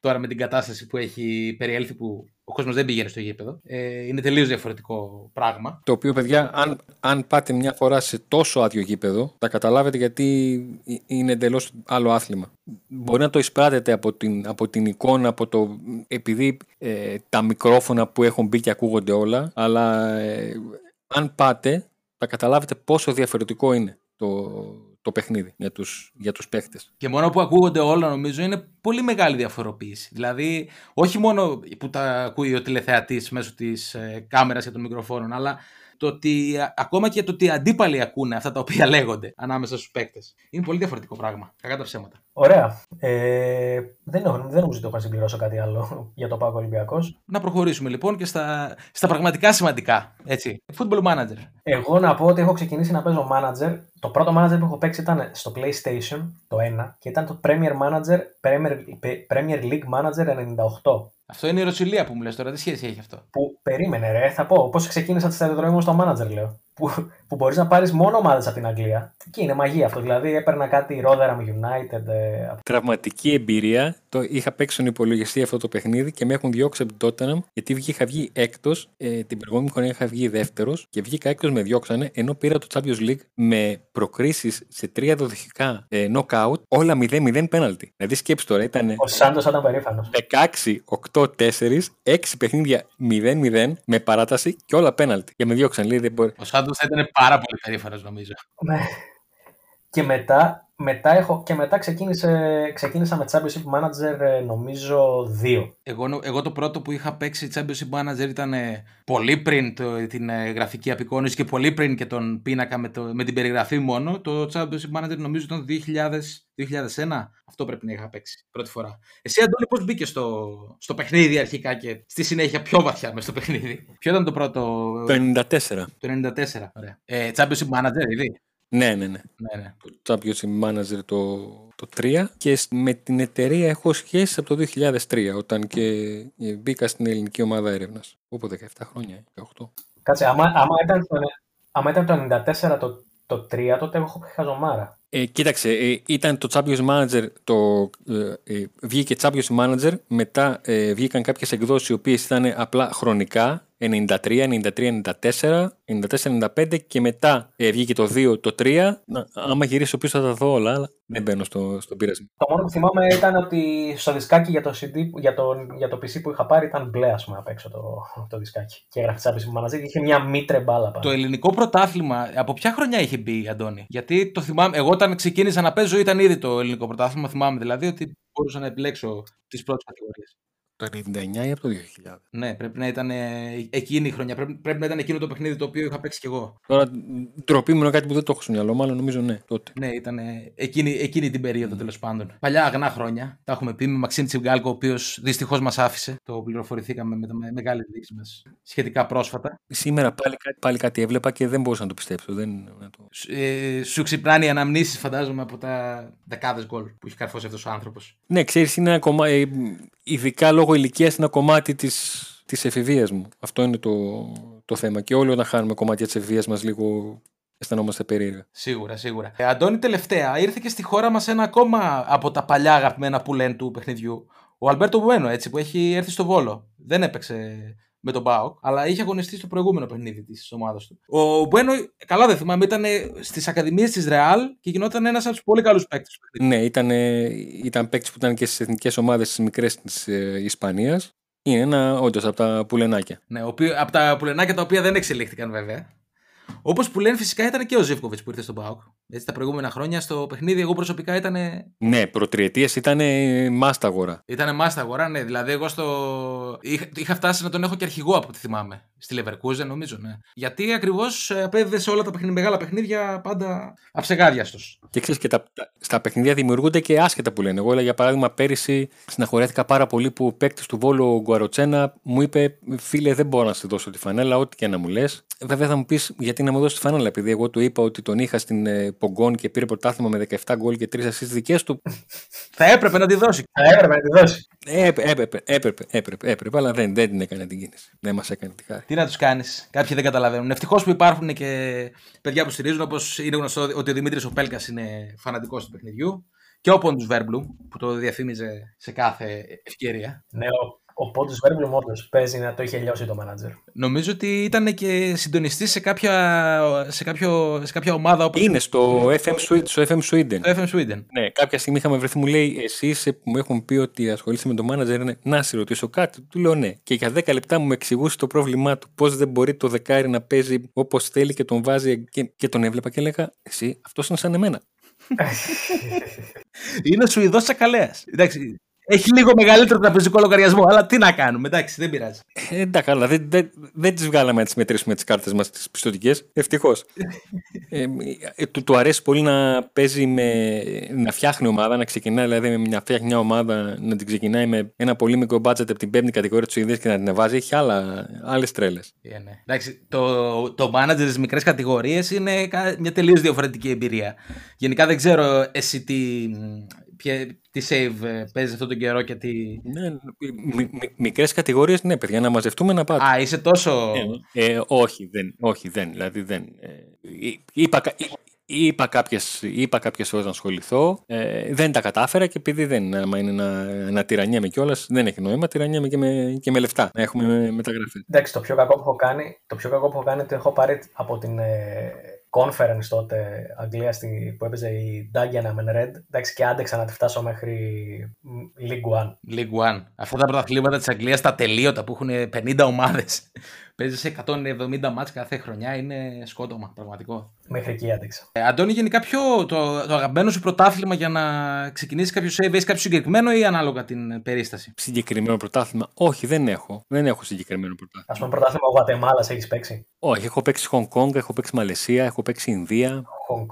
Τώρα με την κατάσταση που έχει περιέλθει που ο κόσμος δεν πηγαίνει στο γήπεδο. Ε, είναι τελείως διαφορετικό πράγμα. Το οποίο, παιδιά, αν, αν πάτε μια φορά σε τόσο άδειο γήπεδο, θα καταλάβετε γιατί είναι εντελώς άλλο άθλημα. Μπορεί να το εισπράτετε από την, από την εικόνα, από το, επειδή ε, τα μικρόφωνα που έχουν μπει και ακούγονται όλα, αλλά ε, αν πάτε θα καταλάβετε πόσο διαφορετικό είναι το, το παιχνίδι για τους, για τους παίχτες. Και μόνο που ακούγονται όλα νομίζω είναι πολύ μεγάλη διαφοροποίηση. Δηλαδή όχι μόνο που τα ακούει ο τηλεθεατής μέσω της ε, κάμερας και των μικροφώνων, αλλά το ότι ακόμα και το ότι οι αντίπαλοι ακούνε αυτά τα οποία λέγονται ανάμεσα στους παίκτες. Είναι πολύ διαφορετικό πράγμα. Κακά τα ψέματα. Ωραία. Ε, δεν, έχω, δεν νομίζω ότι έχω να συμπληρώσω κάτι άλλο για το Πάκο Ολυμπιακός. Να προχωρήσουμε λοιπόν και στα, στα πραγματικά σημαντικά. Έτσι. Football manager. Εγώ να πω ότι έχω ξεκινήσει να παίζω manager. Το πρώτο manager που έχω παίξει ήταν στο PlayStation, το 1, και ήταν το Premier Manager, Premier, Premier League Manager 98. Αυτό είναι η Ρωσιλία που μου λες τώρα, τι σχέση έχει αυτό; Που περίμενε, ρε, θα πω. Πώς ξεκίνησα τη σταδιοδρομή μου στο manager, λέω. Που, που μπορείς να πάρεις μόνο ομάδες από την Αγγλία. Και είναι μαγεία αυτό. Δηλαδή έπαιρνα κάτι Rotherham United. Ε, Τραυματική εμπειρία. Το είχα παίξει στον υπολογιστή αυτό το παιχνίδι και με έχουν διώξει από την Tottenham γιατί είχα βγει έκτος. Ε, την προηγούμενη χρονιά είχα βγει δεύτερος και βγήκα έκτος με διώξανε ενώ πήρα το Champions League με προκρίσεις σε τρία δοδοχικά ε, knockout όλα 0-0 πέναλτι. Δηλαδή σκέψει τώρα ήταν. Ο Σάντος ήταν περήφανος. 16-8-4, 6 παιχνίδια 0-0 με παράταση και όλα πέναλτι. Και με διώξαν. Λέει, δεν μπορεί. Ο Σάντο θα ήταν πάρα πολύ περήφανος νομίζω. Ναι. Και μετά, μετά, έχω, και μετά ξεκίνησε, ξεκίνησα με Championship Manager ε, νομίζω 2. Εγώ, εγώ το πρώτο που είχα παίξει Championship Manager ήταν ε, πολύ πριν το, την ε, γραφική απεικόνηση και πολύ πριν και τον πίνακα με, το, με την περιγραφή μόνο. Το Championship Manager νομίζω ήταν 2000, 2001. Αυτό πρέπει να είχα παίξει πρώτη φορά. Εσύ Αντώνη πώς μπήκες στο, στο παιχνίδι αρχικά και στη συνέχεια πιο βαθιά μες στο παιχνίδι; Ποιο ήταν το πρώτο... Το 94. Το 94, ωραία. Ε, Championship Manager, ήδη; Ναι, ναι, ναι. ναι, ναι. Το Championship Manager το, το 3 και με την εταιρεία έχω σχέση από το 2003 όταν και μπήκα στην ελληνική ομάδα έρευνας. Όπου 17 χρόνια, 18. Κάτσε, άμα, άμα, ήταν, το, άμα ήταν το 94 το, το 3, τότε έχω χαζομάρα. Ε, κοίταξε, ε, ήταν το Champions Manager, το, ε, ε, βγήκε Champions Manager, μετά ε, βγήκαν κάποιες εκδόσεις οι οποίες ήταν απλά χρονικά, 93, 93, 94, 94, 95 και μετά ε, βγήκε το 2, το 3. Να, άμα γυρίσω πίσω θα τα δω όλα, αλλά δεν μπαίνω στο, στον πειρασμό. Το μόνο που θυμάμαι ήταν ότι στο δισκάκι για το, CD, για το, για το PC που είχα πάρει ήταν μπλε, ας πούμε, απ' έξω το, το δισκάκι. Και έγραφε Champions Manager και είχε μια μήτρε μπάλα πάνω. Το ελληνικό πρωτάθλημα, από ποια χρονιά είχε μπει, Αντώνη; Γιατί το θυμάμαι, εγώ όταν ξεκίνησα να παίζω ήταν ήδη το ελληνικό πρωτάθλημα. Θυμάμαι δηλαδή ότι μπορούσα να επιλέξω τις πρώτες κατηγορίες. Το 99 ή από το 2000. Ναι, πρέπει να ήταν εκείνη η χρονιά. Πρέπει, πρέπει να ήταν εκείνο το παιχνίδι το οποίο είχα παίξει κι εγώ. Τώρα ντροπή μου είναι κάτι που δεν το έχω στο μυαλό μου, αλλά νομίζω ναι, τότε. Ναι, ήταν εκείνη, εκείνη την περίοδο mm. τέλος πάντων. Παλιά αγνά χρόνια. Τα έχουμε πει με Μαξίν Τσιγκάλκο, ο οποίος δυστυχώς μας άφησε. Το πληροφορηθήκαμε με, με μεγάλη δείξη μας σχετικά πρόσφατα. Σήμερα πάλι, πάλι κάτι έβλεπα και δεν μπορούσα να το πιστέψω. Δεν, να το... Ε, σου ξυπνάνε οι αναμνήσεις φαντάζομαι από τα δεκάδες γκολ που έχει καρφώσει αυτός ο άνθρωπος. Ναι, ξέρεις, είναι ένα κομμάτι. Ειδικά λόγω ηλικίας είναι ένα κομμάτι της της εφηβείας μου. Αυτό είναι το, το θέμα. Και όλοι όταν χάνουμε κομμάτια της εφηβείας μας λίγο αισθανόμαστε περίεργα. Σίγουρα, σίγουρα. Ε, Αντώνη, τελευταία, ήρθε και στη χώρα μας ένα ακόμα από τα παλιά αγαπημένα που λένε του παιχνιδιού. Ο Αλμπέρτο Μπουένο, έτσι, που έχει έρθει στο Βόλο. Δεν έπαιξε με τον Μπάουκ, αλλά είχε αγωνιστεί στο προηγούμενο παιχνίδι της ομάδας του. Ο Μπουένο, καλά δεν θυμάμαι, ήταν στις ακαδημίες της Ρεάλ και γινόταν ένας από τους πολύ καλούς παίκτες. Ναι, ήταν, ήταν παίκτη που ήταν και στις εθνικές ομάδες τη μικρές της ε, Ισπανίας. Είναι ένα όντως από τα πουλενάκια. Ναι, από τα πουλενάκια τα οποία δεν εξελίχθηκαν βέβαια. Όπως που λένε φυσικά ήταν και ο Ζεύκοβιτ που ήρθε στον Πάοκ. Έτσι τα προηγούμενα χρόνια στο παιχνίδι, εγώ προσωπικά ήταν. Ναι, προτριετίε ήταν μάσταγορα. Ήταν μάσταγορα, ναι. Δηλαδή, εγώ στο. Είχα, είχα φτάσει να τον έχω και αρχηγό από ό,τι θυμάμαι. Στη Leverkusen, νομίζω, ναι. Γιατί ακριβώς απέδιδε σε όλα τα παιχνίδια, μεγάλα παιχνίδια πάντα αψεγάδιαστος. Και ξέρεις και τα, στα παιχνίδια δημιουργούνται και άσχετα που λένε. Εγώ, για παράδειγμα, πέρυσι συναχωρέθηκα πάρα πολύ που ο παίκτης του Βόλου Γκουαροτσένα μου είπε: Φίλε, δεν μπορώ να σε δώσω τη φανέλα, ό,τι και να μου λες. Βέβαια θα μου πεις γιατί να μου δώσεις τη φανέλα, επειδή εγώ του είπα ότι τον είχα στην ε, Πογκόν και πήρε πρωτάθλημα με 17 γκολ και 3 ασίστ δικές του. θα έπρεπε να τη δώσει. Θα έπρεπε να τη δώσει. Έπρεπε, έπρεπε, έπρεπε, έπρεπε, έπρεπε αλλά δεν, δεν την έκανε την κίνηση. Δεν μας έκανε τη χάρη. Τι να τους κάνεις, κάποιοι δεν καταλαβαίνουν. Ευτυχώς που υπάρχουν και παιδιά που στηρίζουν, όπως είναι γνωστό ότι ο Δημήτρης Οπέλκα είναι φανατικός του παιχνιδιού. Και ο Πόντους Βέρμπλουμ που το διαφήμιζε σε κάθε ευκαιρία. Ναι, ο ο Πόντου Βέρμπλουμ όντως παίζει να το είχε λιώσει το μάνατζερ. Νομίζω ότι ήταν και συντονιστής σε κάποια, σε κάποιο, σε κάποια ομάδα. Όπως... Είναι στο FM, στο FM Sweden. Στο FM Sweden. Ναι, κάποια στιγμή είχαμε βρεθεί, μου λέει, εσύ που μου έχουν πει ότι ασχολείσαι με το μάνατζερ, είναι να σε ρωτήσω κάτι. Του λέω ναι. Και για 10 λεπτά μου εξηγούσε το πρόβλημά του. Πώς δεν μπορεί το δεκάρι να παίζει όπως θέλει και τον βάζει. Και, και τον έβλεπα και έλεγα, εσύ αυτός είναι σαν εμένα. είναι Σουηδός Τσακαλέα. Εντάξει, έχει λίγο μεγαλύτερο τραπεζικό λογαριασμό, αλλά τι να κάνουμε, εντάξει, δεν πειράζει. Ε, εντάξει, αλλά δεν, δεν, δεν τις βγάλαμε να τις μετρήσουμε τις κάρτες μας, τις πιστοτικές. Ευτυχώς. ε, ε, του, του αρέσει πολύ να παίζει με. να φτιάχνει ομάδα, να ξεκινάει δηλαδή με μια φτιάχνει μια ομάδα, να την ξεκινάει με ένα πολύ μικρό budget από την πέμπτη κατηγορία της Ινδίας και να την εβάζει. Έχει άλλες τρέλες. Yeah, ναι. Εντάξει, το, το manager στι μικρέ κατηγορίε είναι μια τελείως διαφορετική εμπειρία. Γενικά δεν ξέρω εσύ τι, τι save ε, παίζεις αυτόν τον καιρό και τι; Ναι, μι, μι, μικρές κατηγορίες, ναι, παιδιά, να μαζευτούμε να πάτε. Α, είσαι τόσο... Ε, ε, όχι, δεν, όχι, δεν, δηλαδή δεν. Ε, είπα, Είπα κάποιες, είπα κάποιες φορές να ασχοληθώ, ε, δεν τα κατάφερα και επειδή δεν άμα είναι να, να τυραννιέμαι κιόλας, δεν έχει νόημα, τυραννιέμαι και με, και με λεφτά, να έχουμε μεταγραφή. Εντάξει, το πιο κακό που έχω κάνει, το πιο κακό που έχω κάνει είναι ότι έχω πάρει από την ε, conference τότε Αγγλία στη, που έπαιζε η Dagenham and Red. Εντάξει, και άντεξα να τη φτάσω μέχρι League One. League One. Αυτά τα πρωταθλήματα της Αγγλίας, τα τελείωτα που έχουν 50 ομάδες. Παίζεις σε 170 μάτς κάθε χρονιά, είναι σκότωμα, πραγματικό. Μέχρι εκεί άντεξα. Ε, Αντώνη, γενικά ποιο το, το αγαπημένο σου πρωτάθλημα για να ξεκινήσεις κάποιο save, έχεις κάποιο συγκεκριμένο ή ανάλογα την περίσταση; Συγκεκριμένο πρωτάθλημα. Όχι, δεν έχω. Δεν έχω συγκεκριμένο πρωτάθλημα. Α πούμε, πρωτάθλημα Γουατεμάλας έχεις παίξει. Όχι, έχω παίξει Hong Kong, έχω παίξει Μαλαισία, έχω παίξει Ινδία.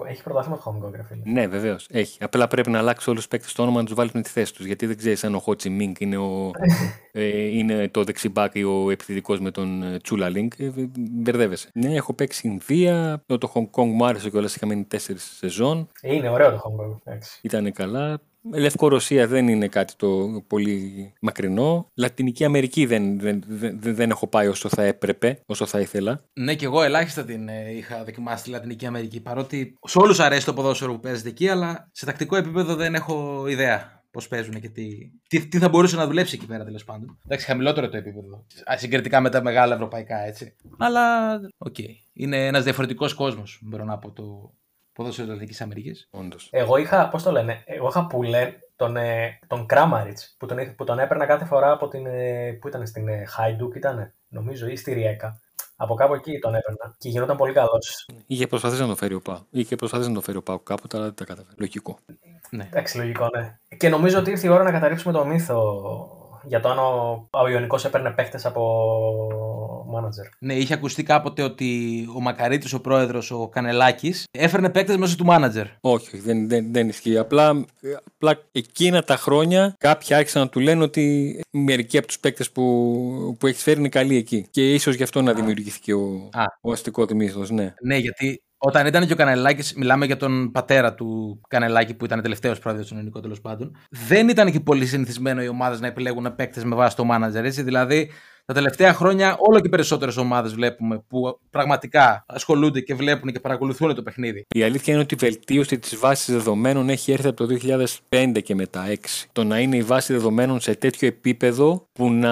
Έχεις πρωτάθλημα το Hong Kong, φίλε. Ναι, βεβαίως. Έχει. Απλά πρέπει να αλλάξει όλους τους παίκτες το όνομα να τους βάλεις με τη θέση τους. Γιατί δεν ξέρεις αν ο Χότσι Μίνγκ είναι, ο, ε, είναι το δεξιμπάκι ή ο επιθετικός με τον ε, Τσούλα Λίνγκ. Ε, μπερδεύεσαι. Ναι, έχω παίξει Ινδία. Το Hong Kong μου άρεσε κιόλας. Είχα μείνει τέσσερις σεζόν. Είναι ωραίο το Hong Kong. Ήταν καλά. Λευκορωσία δεν είναι κάτι το πολύ μακρινό. Λατινική Αμερική δεν, δεν, δεν, δεν έχω πάει όσο θα έπρεπε, όσο θα ήθελα. Ναι, και εγώ ελάχιστα την ε, είχα δοκιμάσει τη Λατινική Αμερική. Παρότι σε όλους αρέσει το ποδόσφαιρο που παίζεται εκεί, αλλά σε τακτικό επίπεδο δεν έχω ιδέα πώς παίζουν και τι, τι, τι, θα μπορούσε να δουλέψει εκεί πέρα τέλος πάντων. Εντάξει, χαμηλότερο το επίπεδο. Συγκριτικά με τα μεγάλα ευρωπαϊκά έτσι. Αλλά ok. Okay. Είναι ένας διαφορετικός κόσμος, μπορώ να πω το, ποδόσφαιρο της Λατινικής Αμερικής. Εγώ είχα, πώς το λένε, εγώ είχα που λένε τον, ε, τον Κράμαριτς που τον, που τον έπαιρνα κάθε φορά από την. Ε, που ήταν στην ε, Χάιντουκ, ήταν νομίζω, ή στη Ριέκα. Από κάπου εκεί τον έπαιρνα και γινόταν πολύ καλός. Είχε προσπαθήσει να το φέρει ο Πάου. Είχε προσπαθήσει να το φέρει ο Πάου κάποτε, αλλά δεν τα καταφέρει. Λογικό. Ναι. Εντάξει, λογικό, ναι. Και νομίζω ότι ήρθε η ώρα να καταρρύψουμε το μύθο για το αν ο, ο Ιωνικός έπαιρνε παίχτες από manager. Ναι, είχε ακουστεί κάποτε ότι ο Μακαρίτης, ο πρόεδρος, ο Κανελάκης, έφερνε παίκτες μέσω του manager. Όχι, δεν, δεν, δεν ισχύει. Απλά, απλά εκείνα τα χρόνια κάποιοι άρχισαν να του λένε ότι μερικοί από τους παίκτες που, που έχεις φέρει είναι καλοί εκεί. Και ίσως γι' αυτό να δημιουργήθηκε ο, ο αστικός μύθος. Ναι. ναι, γιατί όταν ήταν και ο Κανελάκης, μιλάμε για τον πατέρα του Κανελάκη που ήταν τελευταίος πρόεδρος του ελληνικού τέλος πάντων. Δεν ήταν και πολύ συνηθισμένο οι ομάδες να επιλέγουν παίκτες με βάση το manager. Έτσι. Δηλαδή, τα τελευταία χρόνια όλο και περισσότερες ομάδες βλέπουμε που πραγματικά ασχολούνται και βλέπουν και παρακολουθούν το παιχνίδι. Η αλήθεια είναι ότι η βελτίωση της βάσης δεδομένων έχει έρθει από το 2005 και μετά, 6. Το να είναι η βάση δεδομένων σε τέτοιο επίπεδο που να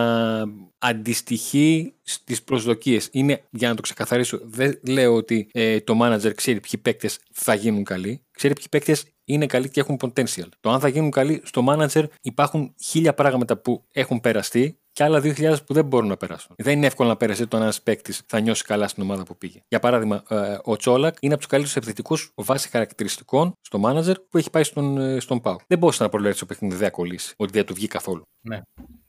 αντιστοιχεί στις προσδοκίες. Είναι, για να το ξεκαθαρίσω, δεν λέω ότι ε, το manager ξέρει ποιοι παίκτες θα γίνουν καλοί. Ξέρει ποιοι παίκτες είναι καλοί και έχουν potential. Το αν θα γίνουν καλοί στο manager υπάρχουν χίλια πράγματα που έχουν περαστεί και άλλα 2.000 που δεν μπορούν να περάσουν. Δεν είναι εύκολο να περάσει το ένας παίκτης θα νιώσει καλά στην ομάδα που πήγε. Για παράδειγμα, ε, ο Τσόλακ είναι από τους καλύτερους επιθετικούς βάσει χαρακτηριστικών στο manager που έχει πάει στον, ε, στον Πάου. Δεν μπορούσε να προλάβει το παιχνίδι δεν κολλήσει, ότι δεν του βγει καθόλου. Ναι.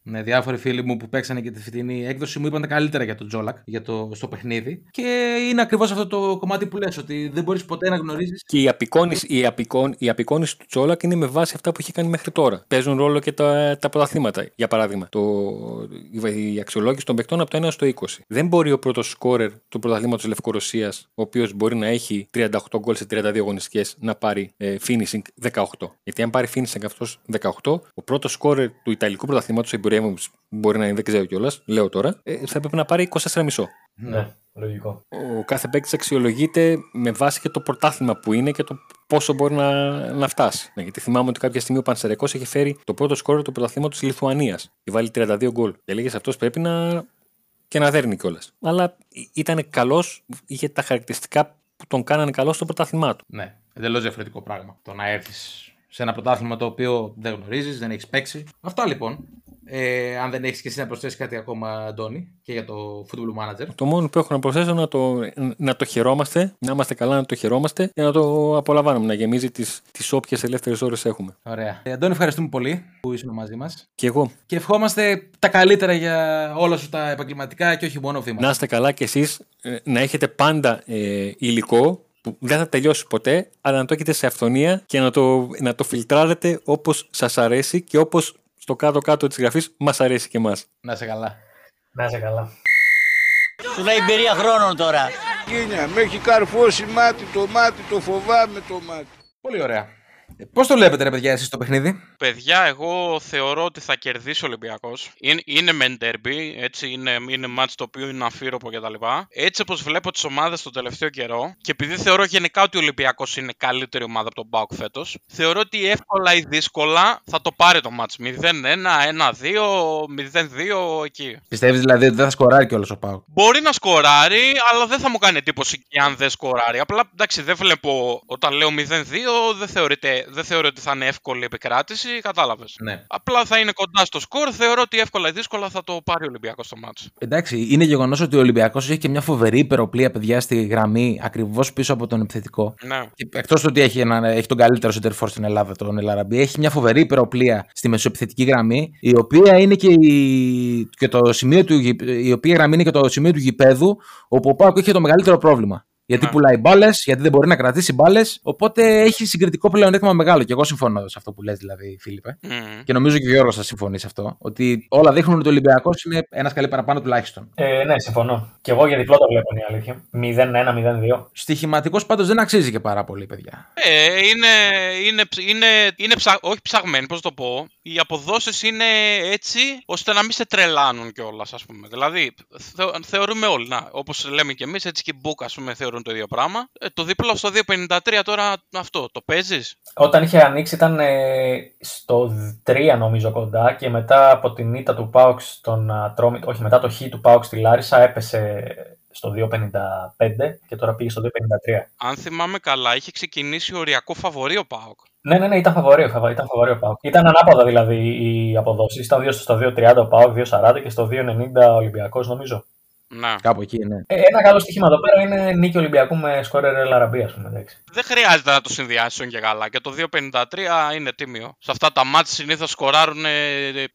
Ναι, διάφοροι φίλοι μου που παίξανε και τη φετινή έκδοση μου είπαν τα καλύτερα για τον Τζόλακ για το, στο παιχνίδι. Και είναι ακριβώς αυτό το κομμάτι που λες, ότι δεν μπορείς ποτέ να γνωρίζεις. Και η απεικόνηση, η, απεικόν, η απεικόνηση του Τζόλακ είναι με βάση αυτά που έχει κάνει μέχρι τώρα. Παίζουν ρόλο και τα, τα πρωταθλήματα. Για παράδειγμα, το, η αξιολόγηση των παικτών από το 1 στο 20. Δεν μπορεί ο πρώτος σκόρερ του πρωταθλήματος Λευκορωσίας, ο οποίος μπορεί να έχει 38 γκολ σε 32 αγωνιστικές, να πάρει ε, finishing 18. Γιατί αν πάρει finishing αυτός 18, ο πρώτος σκόρερ του Ιταλικού πρωταθλήματος μπορεί να είναι, δεν ξέρω κιόλας, λέω τώρα, ε, θα έπρεπε να πάρει 24,5. Ναι, λογικό. Ο κάθε παίκτης αξιολογείται με βάση και το πρωτάθλημα που είναι και το πόσο μπορεί να, να φτάσει. Ναι, γιατί θυμάμαι ότι κάποια στιγμή ο Πανσερεκό είχε φέρει το πρώτο σκόρ του πρωταθλήματος της Λιθουανίας και βάλει 32 γκολ. Και λέγε αυτός πρέπει να. και να δέρνει κιόλας. Αλλά ήταν καλός, είχε τα χαρακτηριστικά που τον κάνανε καλό στο πρωτάθλημά του. Ναι, εντελώς διαφορετικό πράγμα. Το να έρθεις σε ένα πρωτάθλημα το οποίο δεν γνωρίζεις, δεν έχεις παίξει. Αυτά λοιπόν. Ε, αν δεν έχεις και εσύ να προσθέσεις κάτι ακόμα, Αντώνη, και για το Football Manager. Το μόνο που έχω να προσθέσω να το, να το χαιρόμαστε, να είμαστε καλά να το χαιρόμαστε και να το απολαμβάνουμε, να γεμίζει τις τις όποιες ελεύθερες ώρες έχουμε. Ωραία. Ε, Αντώνη, ευχαριστούμε πολύ που ήσουν μαζί μας. Και εγώ. Και ευχόμαστε τα καλύτερα για όλα σου τα επαγγελματικά και όχι μόνο βήματα. Να είστε καλά κι εσείς, ε, να έχετε πάντα ε, υλικό που δεν θα τελειώσει ποτέ, αλλά να το έχετε σε αυθονία και να το, να το φιλτράρετε όπως σας αρέσει και όπως στο κάτω-κάτω της γραφής μας αρέσει και εμάς. Να είσαι καλά. Να είσαι καλά. Σου λέει εμπειρία χρόνων τώρα. Κίνια, με έχει καρφώσει μάτι το μάτι, το φοβάμαι το μάτι. Πολύ ωραία. Πώς το βλέπετε, ρε παιδιά, εσείς το παιχνίδι; Παιδιά, εγώ θεωρώ ότι θα κερδίσει ο Ολυμπιακός. Είναι, είναι μεν derby, έτσι, είναι, είναι match το οποίο είναι αφύροπο κτλ. Έτσι όπως βλέπω τις ομάδες τον τελευταίο καιρό, και επειδή θεωρώ γενικά ότι ο Ολυμπιακός είναι καλύτερη ομάδα από τον Μπάουκ φέτος, θεωρώ ότι εύκολα ή δύσκολα θα το πάρει το match. 0-1, 1-2, 0-2 εκεί. Πιστεύεις δηλαδή ότι δεν θα σκοράρει κιόλας ο Πάουκ. Μπορεί να σκοράρει, αλλά δεν θα μου κάνει εντύπωση και αν δεν σκοράρει. Απλά εντάξει, δεν βλέπω όταν λέω 0-2, δεν θεωρείται δεν θεωρώ ότι θα είναι εύκολη επικράτηση, κατάλαβες. Ναι. Απλά θα είναι κοντά στο σκορ. Θεωρώ ότι εύκολα ή δύσκολα θα το πάρει ο Ολυμπιακός στο μάτσο. Εντάξει, είναι γεγονός ότι ο Ολυμπιακός έχει και μια φοβερή υπεροπλία παιδιά στη γραμμή ακριβώς πίσω από τον επιθετικό. Ναι. Εκτός του ότι έχει, ένα, έχει τον καλύτερο center στην Ελλάδα, τον Ελαραμπή, έχει μια φοβερή υπεροπλία στη μεσοεπιθετική γραμμή, η οποία είναι και, η, και το σημείο του, η οποία γραμμή είναι και το σημείο του γηπέδου, όπου ο Πάκο είχε το μεγαλύτερο πρόβλημα. Γιατί Ναι. πουλάει μπάλες, γιατί δεν μπορεί να κρατήσει μπάλες. Οπότε έχει συγκριτικό πλεονέκτημα μεγάλο. Και εγώ συμφωνώ σε αυτό που λες δηλαδή, Φίλιππε. Μμμ. Και νομίζω και ο Γιώργος θα συμφωνεί σε αυτό. Ότι όλα δείχνουν ότι ο Ολυμπιακός είναι ένας καλή παραπάνω τουλάχιστον. Ε, ναι, συμφωνώ. Και εγώ για διπλό το βλέπω είναι η αλήθεια. 0-1-0-2. Στοιχηματικός πάντως δεν αξίζει και πάρα πολύ, παιδιά. Ε, είναι, είναι, ψ- είναι, είναι ψα, όχι ψαγμένοι, πώς το πω. Οι αποδόσεις είναι έτσι ώστε να μην σε τρελάνουν κιόλας, ας πούμε. Δηλαδή, θε, θεωρούμε όλοι, να, όπως λέμε κι εμείς, έτσι και οι Book, ας πούμε, θεωρούν το ίδιο πράγμα. Ε, το δίπλο στο 2,53 τώρα αυτό, το παίζεις; Όταν είχε ανοίξει ήταν ε, στο 3 νομίζω κοντά και μετά από την ήττα του Πάουξ στον Ατρόμη, όχι μετά το χ του Πάουξ στη Λάρισα έπεσε στο 2.55 και τώρα πήγε στο 2.53. Αν θυμάμαι καλά, είχε ξεκινήσει οριακό φαβορή ο Πάοκ. Ναι, ναι, ναι, ήταν φαβορή, φαβα- ήταν φαβορή ο Πάουκ. Ήταν ανάποδα δηλαδή οι αποδόσεις. Ήταν δύο στο 2.30 ο Πάουκ, 2.40 και στο 2.90 ο Ολυμπιακός νομίζω. Ναι. Κάπου εκεί, ναι. Ε, ένα καλό στοίχημα εδώ πέρα είναι νίκη Ολυμπιακού με σκόρερ Ελαραμπή, ας πούμε. εντάξει. Δεν χρειάζεται να το συνδυάσουν και καλά. Και το 2.53 είναι τίμιο. Σε αυτά τα μάτια συνήθως σκοράρουν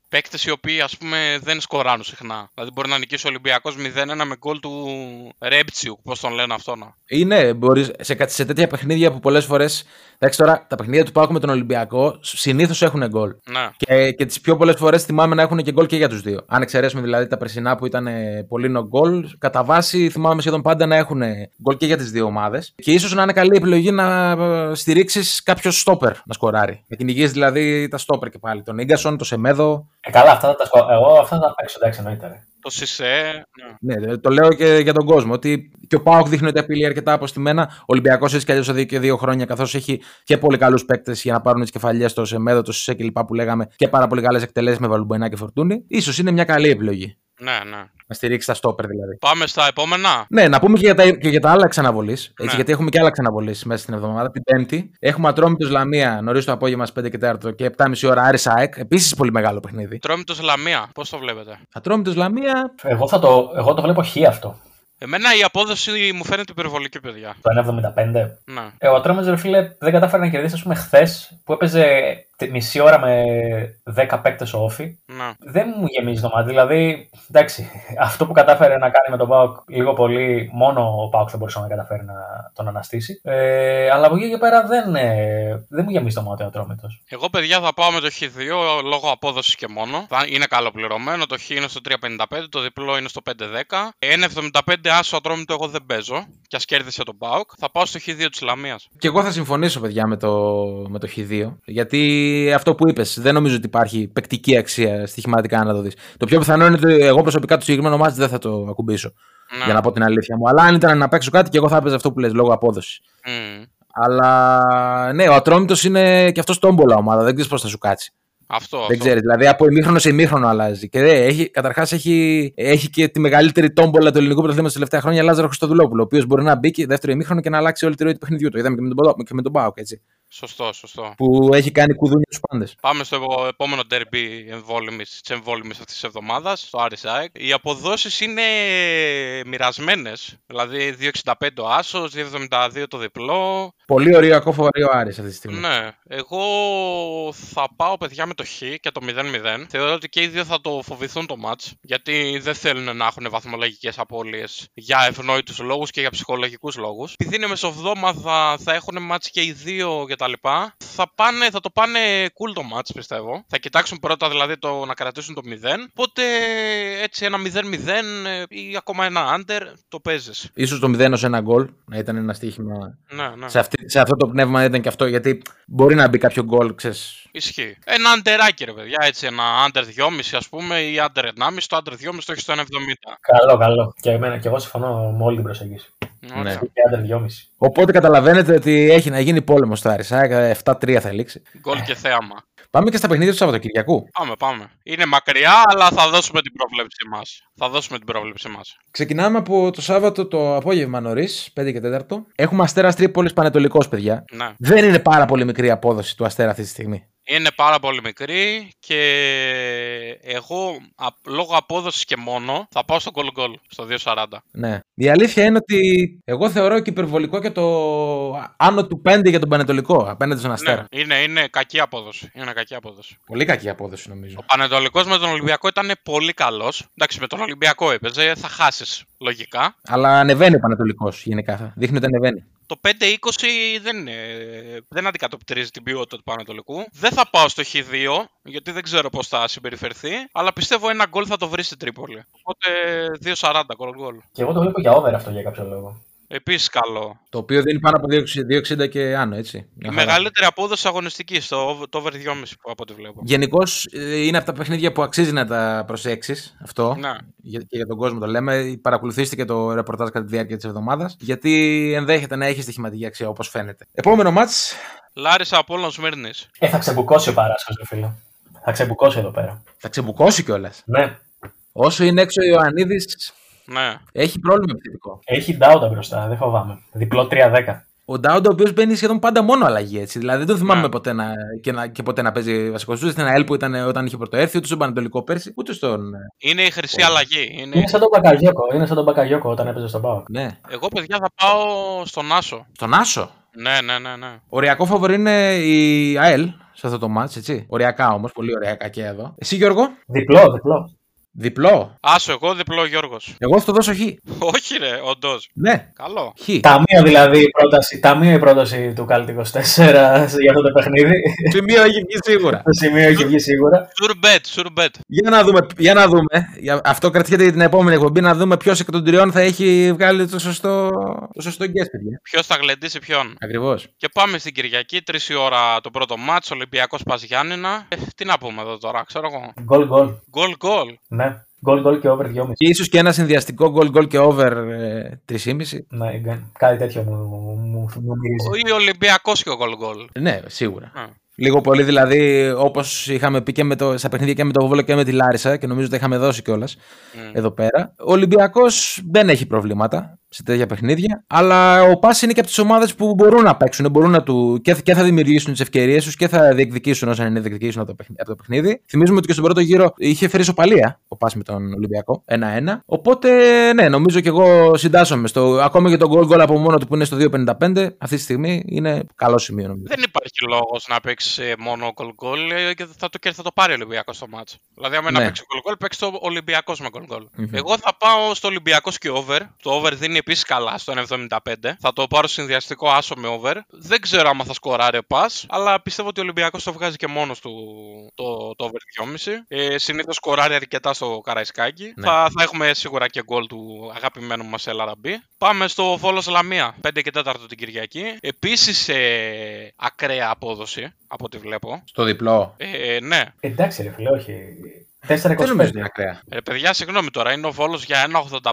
παίκτες οι οποίοι ας πούμε δεν σκοράρουν συχνά. Δηλαδή μπορεί να νικήσει ο Ολυμπιακός 0-1 με γκολ του Ρέμπτσιου, πώς τον λένε αυτό να. Είναι, μπορείς, σε, κα- σε τέτοια παιχνίδια που πολλές φορές. Εντάξει, τώρα τα παιχνίδια του Πάουκ με τον Ολυμπιακό συνήθως έχουν γκολ. Ναι. Και, και τις πιο πολλές φορές θυμάμαι να έχουν και γκολ και για τους δύο. Αν εξαιρέσουμε δηλαδή τα περσινά που ήταν ε, πολύ no γκολ, κατά βάση θυμάμαι σχεδόν πάντα να έχουν γκολ και για τις δύο ομάδες. Και ίσως να είναι καλή επιλογή να στηρίξεις κάποιο στόπερ να σκοράρει. Να κυνηγήσει δηλαδή τα στόπερ και πάλι. Τον γκασον, τον Σεμέδο. Ε, καλά, αυτά θα τα σκο... Εγώ αυτά θα τα παίξω, εντάξει, εννοείται. ρε. Το Σισε. Ναι. Ναι, το λέω και για τον κόσμο. Ότι και ο Πάοκ δείχνει ότι απειλεί αρκετά αποστημένα. Ο Ολυμπιακός έτσι κι αλλιώς εδώ και δύο χρόνια, καθώς έχει και πολύ καλούς παίκτες για να πάρουν τις κεφαλιές στο Σεμέδο, το Σισε κλπ. που λέγαμε και πάρα πολύ καλές εκτελέσεις με Βαλουμπενά και Φορτούνη. σω είναι μια καλή επιλογή. Ναι, ναι. Να στηρίξεις τα στόπερ δηλαδή. Πάμε στα επόμενα. Ναι, να πούμε και για τα, και για τα άλλα ξαναβολής. Ναι. Γιατί έχουμε και άλλα ξαναβολής μέσα στην εβδομάδα. Την Πέμπτη έχουμε Ατρόμητος Λαμία νωρίς το απόγευμα στις 5 και 4 και 7.30 ώρα Άρης ΑΕΚ. Επίσης πολύ μεγάλο παιχνίδι. Τρόμητο Λαμία, πώς το βλέπετε; Ατρόμητος Λαμία. Εγώ, θα το, εγώ το βλέπω χ αυτό. Εμένα η απόδοση μου φαίνεται υπερβολική, παιδιά. Το 1,75. Ναι. Ε, ο Ατρόμητος, ρε φίλε, δεν κατάφερε να κερδίσει, ας πούμε, χθες που έπαιζε τε- μισή ώρα με 10 παίκτες ο Όφη. Ναι. Δεν μου γεμίζει το μάτι. Δηλαδή, εντάξει, αυτό που κατάφερε να κάνει με τον Πάοκ λίγο πολύ, μόνο ο Πάοκ θα μπορούσε να καταφέρει να τον αναστήσει. Ε, αλλά από εκεί και πέρα δεν, ε, δεν μου γεμίζει το μάτι ο Ατρόμητος. Εγώ, παιδιά, θα πάω με το Χ2 λόγω απόδοσης και μόνο. Θα είναι καλοπληρωμένο. Το Χ είναι στο 3,55, το διπλό είναι στο 5,10. 1,75 άσο ατρόμητο εγώ δεν παίζω. Και ας κέρδισε τον Πάοκ. Θα πάω στο Χ2 της Λαμίας. Και εγώ θα συμφωνήσω, παιδιά, με το, με το Χ2. Γιατί αυτό που είπες, δεν νομίζω ότι υπάρχει παικτική αξία στοιχηματικά να το δεις. Το πιο πιθανό είναι ότι εγώ προσωπικά το συγκεκριμένο μάτι δεν θα το ακουμπήσω. Ναι. Για να πω την αλήθεια μου. Αλλά αν ήταν να παίξω κάτι και εγώ θα έπαιζα αυτό που λες λόγω απόδοσης. Μμ. Αλλά ναι, ο Ατρόμητος είναι και αυτός τόμπολα ομάδα. Δεν ξέρεις πώς θα σου κάτσει. Αυτό. Δεν αυτό. ξέρεις. Δηλαδή από ημίχρονο σε ημίχρονο αλλάζει. Και δεν, έχει, καταρχάς έχει, έχει και τη μεγαλύτερη τόμπολα του ελληνικού πρωταθλήματος τα τελευταία χρόνια, Λάζαρο Χριστοδουλόπουλο. Ο οποίος μπορεί να μπει και δεύτερο ημίχρονο και να αλλάξει όλη τη ροή του παιχνιδιού. Το είδαμε και με τον, Ποδο- και με τον Μπάουκ, έτσι. Σωστό, σωστό. Που έχει κάνει κουδούνια στους πάντες. Πάμε στο επόμενο derby εμβόλυμης, της εμβόλυμης αυτής της εβδομάδας, το Άρης ΑΕΚ. Οι αποδόσεις είναι μοιρασμένες. Δηλαδή 2,65 ο Άσος, 2,72 το διπλό. Πολύ ωραίο ακόμα φοβερό Άρης αυτή τη στιγμή. Ναι, εγώ θα πάω παιδιά με το Χ και το 0-0. Θεωρώ ότι και οι δύο θα το φοβηθούν το match, γιατί δεν θέλουν να έχουν βαθμολογικές απώλειες για ευνόητους λόγους και για ψυχολογικούς λόγους. Επειδή είναι μεσοβδόμαδα, θα έχουν match και οι δύο κτλ. Θα, πάνε, θα το πάνε cool το match πιστεύω. Θα κοιτάξουν πρώτα δηλαδή το να κρατήσουν το 0. Οπότε έτσι ένα 0-0 ε, ή ακόμα ένα under το παίζεις. Ίσως το 0 ως ένα γκολ να ήταν ένα στοίχημα. Ναι, ναι. Σε, αυτή, σε αυτό το πνεύμα ήταν και αυτό. Γιατί μπορεί να μπει κάποιο γκολ, ξέρεις. Ισχύει. Ένα αντεράκι ρε παιδιά, έτσι ένα under 2,5 ας πούμε ή under 1,5. Το under 2,5 το έχεις στο 1,70. Καλό, καλό. Και, εμένα, και εγώ συμφωνώ με όλη την προσέγγιση. Ωραία. Ναι. Και άντερ 2,5. Οπότε καταλαβαίνετε ότι έχει να γίνει πόλεμο στο Άρης. ΑΕΚ 7-3 θα λήξει. Γκολ και θέαμα. Πάμε και στα παιχνίδια του Σαββατοκυριακού. Πάμε, πάμε. Είναι μακριά, αλλά θα δώσουμε την πρόβλεψή μας. Θα δώσουμε την πρόβλεψή μας. Ξεκινάμε από το Σάββατο το απόγευμα νωρίς, 5 και 4. Έχουμε Αστέρας Τρίπολης Πανετολικός, παιδιά. Ναι. Δεν είναι πάρα πολύ μικρή η απόδοση του Αστέρα αυτή τη στιγμή. Είναι πάρα πολύ μικρή και εγώ α, λόγω απόδοσης και μόνο θα πάω στο goal goal στο 2.40. Ναι. Η αλήθεια είναι ότι εγώ θεωρώ και υπερβολικό και το άνω του 5 για τον Πανετολικό απέναντι στον Αστέρα. Ναι, είναι, είναι κακή απόδοση. Είναι κακή απόδοση. Πολύ κακή απόδοση νομίζω. Ο Πανετολικός με τον Ολυμπιακό ήταν πολύ καλός. Εντάξει, με τον Ολυμπιακό έπαιζε, θα χάσεις λογικά. Αλλά ανεβαίνει ο Πανετολικός γενικά. Δείχνει ότι ανεβαίνει. Το 5-20 δεν, είναι, δεν αντικατοπτρίζει την ποιότητα του Πανετολικού. Δεν θα πάω στο Χ2, γιατί δεν ξέρω πώς θα συμπεριφερθεί. Αλλά πιστεύω ένα γκολ θα το βρει στην Τρίπολη. Οπότε 2-40 γκολ γκολ. Και εγώ το βλέπω για over αυτό για κάποιο λόγο. Επίσης καλό. Το οποίο δίνει πάνω από 2,60 και άνω, έτσι. Η Μια χαρά. μεγαλύτερη απόδοση αγωνιστική, το, το over 2,5 που από ό,τι βλέπω. Γενικώς είναι από τα παιχνίδια που αξίζει να τα προσέξεις αυτό. Ναι. Για- Και για τον κόσμο το λέμε. Παρακολουθήστε και το ρεπορτάζ κατά τη διάρκεια της εβδομάδας. Γιατί ενδέχεται να έχει στοιχηματική αξία όπως φαίνεται. Επόμενο μάτς. Λάρισα Απόλλων Σμύρνης. Ε, θα ξεμπουκώσει ο Παράσχο, ρε φίλε. Θα ξεμπουκώσει εδώ πέρα. Θα ξεμπουκώσει κιόλας. Ναι. Όσο είναι έξω ο Ιωαννίδης, Ναι. έχει πρόβλημα επιθετικό. Έχει ντάουτα μπροστά, δεν φοβάμαι. Διπλό 3-10. Ο Ντάουντα, ο οποίος μπαίνει σχεδόν πάντα μόνο αλλαγή. Έτσι. Δηλαδή δεν τον θυμάμαι Ναι. ποτέ να, και, να, και ποτέ να παίζει βασικό. Ούτε στην ΑΕΛ που ήταν όταν είχε πρωτοέρθει, ούτε στον Πανατολικό πέρσι, ούτε στον. ε, Είναι η χρυσή αλλαγή. Είναι... Είναι σαν τον Μπακαγιώκο. Είναι σαν τον Μπακαγιώκο όταν έπαιζε στον Πάο. Ναι. Εγώ, παιδιά, θα πάω στον Άσο. Στον Άσο; Ναι, ναι, ναι, ναι. Οριακό φαβορή είναι η ΑΕΛ σε αυτό το μάτς, έτσι. Οριακά όμως, πολύ οριακά και εδώ. Εσύ Γιώργο, Διπλό, διπλό. Διπλό. Άσο, εγώ διπλό Γιώργος. Εγώ θα το δώσω χ. Όχι, ρε, όντως. Ναι, Καλό. χ. Ταμείο δηλαδή η πρόταση, ταμείο η πρόταση του Κάλτ 24 για αυτό το παιχνίδι. Σημείο έχει βγει σίγουρα. το σημείο έχει βγει σίγουρα. Σουρμπέτ, σουρμπέτ. Για να δούμε, για να δούμε. Για- Αυτό κρατιέται για την επόμενη εκπομπή, να δούμε ποιος εκ των τριών θα έχει βγάλει το σωστό, το σωστό guess, παιδιά. Ποιος θα γλεντήσει ποιον. Ακριβώς. Και πάμε στην Κυριακή, 3 η ώρα το πρώτο μάτς, Ολυμπιακός Πας Γιάννηνα. Ε, τι να πούμε εδώ τώρα, ξέρω εγώ. Γκολ γκολ. Γκολ γκολ. Ναι. Γκολ γκολ και over 2,5. Ίσως και ένα συνδυαστικό goal goal και over ε, 3,5. Ναι, γκ- κάτι τέτοιο μου, μου, μου μυρίζει. Ή Ολυμπιακός και ο γκολ γκολ. Ναι, σίγουρα. Ναι. Λίγο πολύ δηλαδή, όπως είχαμε πει και με το, στα παιχνίδια και με το Βόλο και με τη Λάρισα, και νομίζω ότι είχαμε δώσει κιόλας εδώ πέρα. Ο Ολυμπιακός δεν έχει προβλήματα σε τέτοια παιχνίδια. Αλλά ο Πας είναι και από τις ομάδες που μπορούν να παίξουν, μπορούν να του, και, και θα δημιουργήσουν τις ευκαιρίες τους και θα διεκδικήσουν όσα είναι διεκδικήσουν από το, παιχνίδι, από το παιχνίδι. Θυμίζουμε ότι και στον πρώτο γύρο είχε φέρει σοπαλία ο Πας με τον Ολυμπιακό. 1-1. Οπότε, ναι, νομίζω και εγώ συντάσσομαι. Στο, ακόμη και το goal goal από μόνο του που είναι στο 2-55, αυτή τη στιγμή είναι καλό σημείο νομίζω. Δεν υπάρχει λόγος να παίξει μόνο goal goal ε, και θα το, και θα το πάρει ο Ολυμπιακός στο μάτσο. Δηλαδή, άμα Ναι. να παίξει goal goal, παίξει το Ολυμπιακός με goal goal. Εγώ θα πάω στο Ολυμπιακός και over. Το over δίνει επίσης καλά στο 1,75. Θα το πάρω συνδυαστικό άσο με over. Δεν ξέρω άμα θα σκοράρει πας, αλλά πιστεύω ότι ο Ολυμπιακός το βγάζει και μόνος του το, το over 2,5. Ε, Συνήθως σκοράρει αρκετά στο Καραϊσκάκι. Ναι. Θα, θα έχουμε σίγουρα και γκολ του αγαπημένου μας Ελαραμπή. Πάμε στο Βόλος Λαμία. 5 και 4 την Κυριακή. Επίσης ε, ακραία απόδοση από ό,τι βλέπω. Στο διπλό. Ε, ναι. Εντάξει, ρε φίλε, όχι. 4-25. Δεν νομίζω ότι είναι ακραία. Ε, παιδιά, συγγνώμη τώρα, είναι ο Βόλος για 1,85.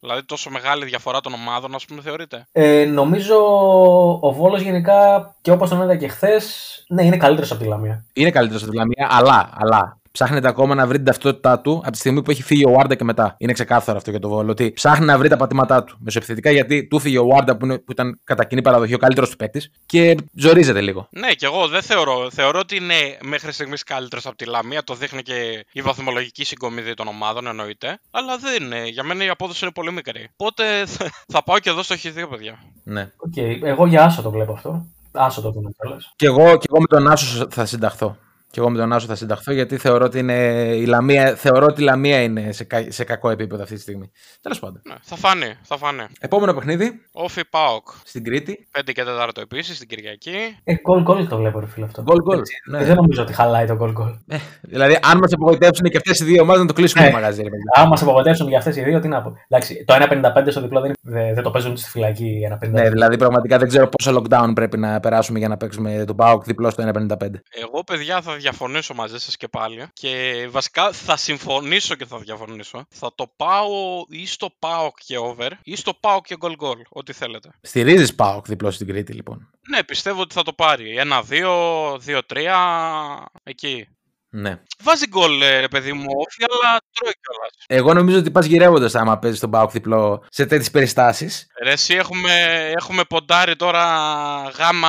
Δηλαδή τόσο μεγάλη διαφορά των ομάδων, ας πούμε, θεωρείτε; Ε, νομίζω ο Βόλος γενικά και όπως τον είδα και χθες, ναι, είναι καλύτερος από τη Λαμία. Είναι καλύτερος από τη Λαμία, αλλά, αλλά ψάχνετε ακόμα να βρει την ταυτότητά του από τη στιγμή που έχει φύγει ο Βάρντα και μετά. Είναι ξεκάθαρο αυτό για το Βόλο. Ότι ψάχνει να βρει τα πατήματά του μεσοεπιθετικά γιατί του φύγε ο Βάρντα που, είναι- που ήταν κατά κοινή παραδοχή ο καλύτερος του παίκτης και ζορίζεται λίγο. Ναι, και εγώ δεν θεωρώ. Θεωρώ ότι είναι μέχρι στιγμής καλύτερος από τη Λαμία. Το δείχνει και η βαθμολογική συγκομιδή των ομάδων, εννοείται. Αλλά δεν είναι. Για μένα η απόδοση είναι πολύ μικρή. Οπότε θα- θα πάω και εδώ στο Χ2, παιδιά. Ναι. Οκ, εγώ για άσο το βλέπω αυτό. Άσο το δούμε κιόλας. Και εγώ, και εγώ με τον Άσο θα συνταχθώ. Και εγώ με τον Άσο θα συνταχθώ γιατί θεωρώ ότι, είναι η Λαμία, θεωρώ ότι η Λαμία είναι σε, κα- σε κακό επίπεδο αυτή τη στιγμή. Τέλος πάντων. Ναι, θα φανεί, θα φανεί. Επόμενο παιχνίδι ΟΦΗ ΠΑΟΚ. στην Κρήτη. 5 και 4 επίσης την Κυριακή. Ε, goal goal το βλέπω, ρε φίλε αυτό. Goal goal. Έτσι, Ναι. Δεν νομίζω ότι χαλάει το goal goal. Ε, δηλαδή, αν μας απογοητεύσουν και αυτές οι δύο ομάδες, να το κλείσουμε Ναι. το μαγαζί. Ρε, παιδιά. Αν μας απογοητεύσουν για αυτές οι δύο, τι να πω. Εντάξει, το 1,55 στο διπλό δεν, δεν, δεν το παίζουν στη φυλακή 1,55. ναι, δηλαδή, πραγματικά δεν ξέρω πόσο lockdown πρέπει να περάσουμε για να παίξουμε τον Πάοκ διπλό στο 1,55. Εγώ, παιδιά, θα διαφωνήσω μαζί σας και πάλι. Και βασικά θα συμφωνήσω και θα διαφωνήσω. Θα το πάω ή στο Πάοκ και over ή στο Πάοκ και goal goal. Ό,τι θέλετε. Στηρίζεις Πάοκ διπλό στην Κρήτη, λοιπόν; Ναι, πιστεύω ότι θα το πάρει. Ένα-δύο, δύο-τρία. Εκεί. Ναι. Βάζει γκολ, ε, ρε παιδί μου, όφι, αλλά τρώει κιόλας. Εγώ νομίζω ότι πας γυρεύοντας άμα παίζεις τον Πάοκ διπλό σε τέτοιες περιστάσεις. Ρε, εσύ έχουμε, έχουμε ποντάρει τώρα γάμα,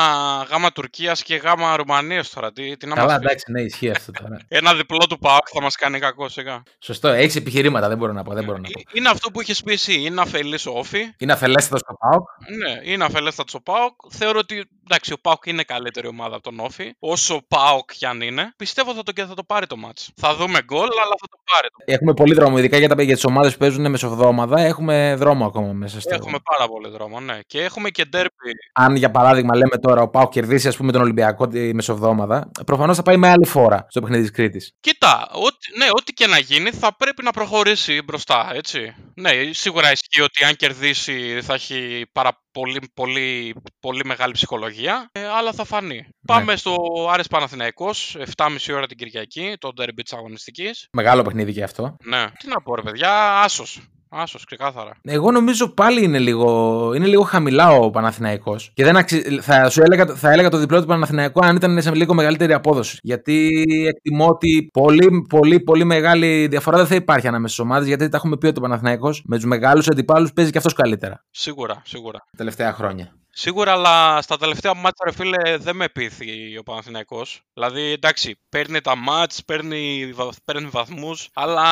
γάμα Τουρκίας και γάμα Ρουμανίας τώρα. Τι, τι να Καλά, μας πεις. εντάξει, ναι, ισχύει αυτό τώρα. Ένα διπλό του ΠΑΟΚ θα μας κάνει κακό σιγά. Σωστό, έχεις επιχειρήματα, δεν μπορώ να πω. Δεν μπορώ να πω. Είναι αυτό που είχες πει εσύ. Είναι αφελής ο Όφη. Είναι αφελέστατος στο Πάοκ. Ναι, είναι αφελέστατος ο Πάοκ. Θεωρώ ότι εντάξει, ο Πάοκ είναι καλύτερη ομάδα από τον Όφη. Όσο Πάοκ κι αν είναι, πιστεύω θα το, και θα το πάρει το μάτς. Θα δούμε γκολ, αλλά θα το πάρει. Το. Έχουμε πολύ δρόμο, ειδικά για, τα- για τις ομάδες που παίζουν μεσοβδόμαδα. Έχουμε δρόμο ακόμα μέσα στο. Έχουμε πάρα πολύ δρόμο, ναι. Και έχουμε και ντέρμπι. Αν για παράδειγμα λέμε τώρα ο Πάοκ κερδίσει ας πούμε, τον Ολυμπιακό τη μεσοβδόμαδα, προφανώς θα πάει με άλλη φόρα στο παιχνίδι της Κρήτης. Κοίτα, ό,τι, ναι, ό,τι και να γίνει θα πρέπει να προχωρήσει μπροστά, έτσι. Ναι, σίγουρα ισχύει ότι αν κερδίσει θα έχει πάρα πολύ, πολύ, πολύ μεγάλη ψυχολογία, ε, αλλά θα φανεί. Πάμε στο Άρες Παναθηναϊκός, 7.30 ώρα την Κυριακή, το ντέρμπι της αγωνιστικής. Μεγάλο παιχνίδι και αυτό. Ναι, τι να πω ρε παιδιά, άσος. Άσος, ξεκάθαρα. Εγώ νομίζω πάλι είναι λίγο, είναι λίγο χαμηλά ο Παναθηναϊκός και δεν αξι... θα, σου έλεγα, θα έλεγα το διπλό του Παναθηναϊκού αν ήταν σε λίγο μεγαλύτερη απόδοση. Γιατί εκτιμώ ότι πολύ, πολύ, πολύ μεγάλη διαφορά δεν θα υπάρχει ανάμεσα στις ομάδες γιατί τα έχουμε πει ότι ο Παναθηναϊκός με τους μεγάλους αντιπάλους παίζει και αυτός καλύτερα Σίγουρα, σίγουρα. τα τελευταία χρόνια. Σίγουρα, αλλά στα τελευταία μάτια, ρε φίλε, δεν με πείθει ο Παναθηναϊκός. Δηλαδή, εντάξει, παίρνει τα μάτς, παίρνει, βα- παίρνει βαθμούς, αλλά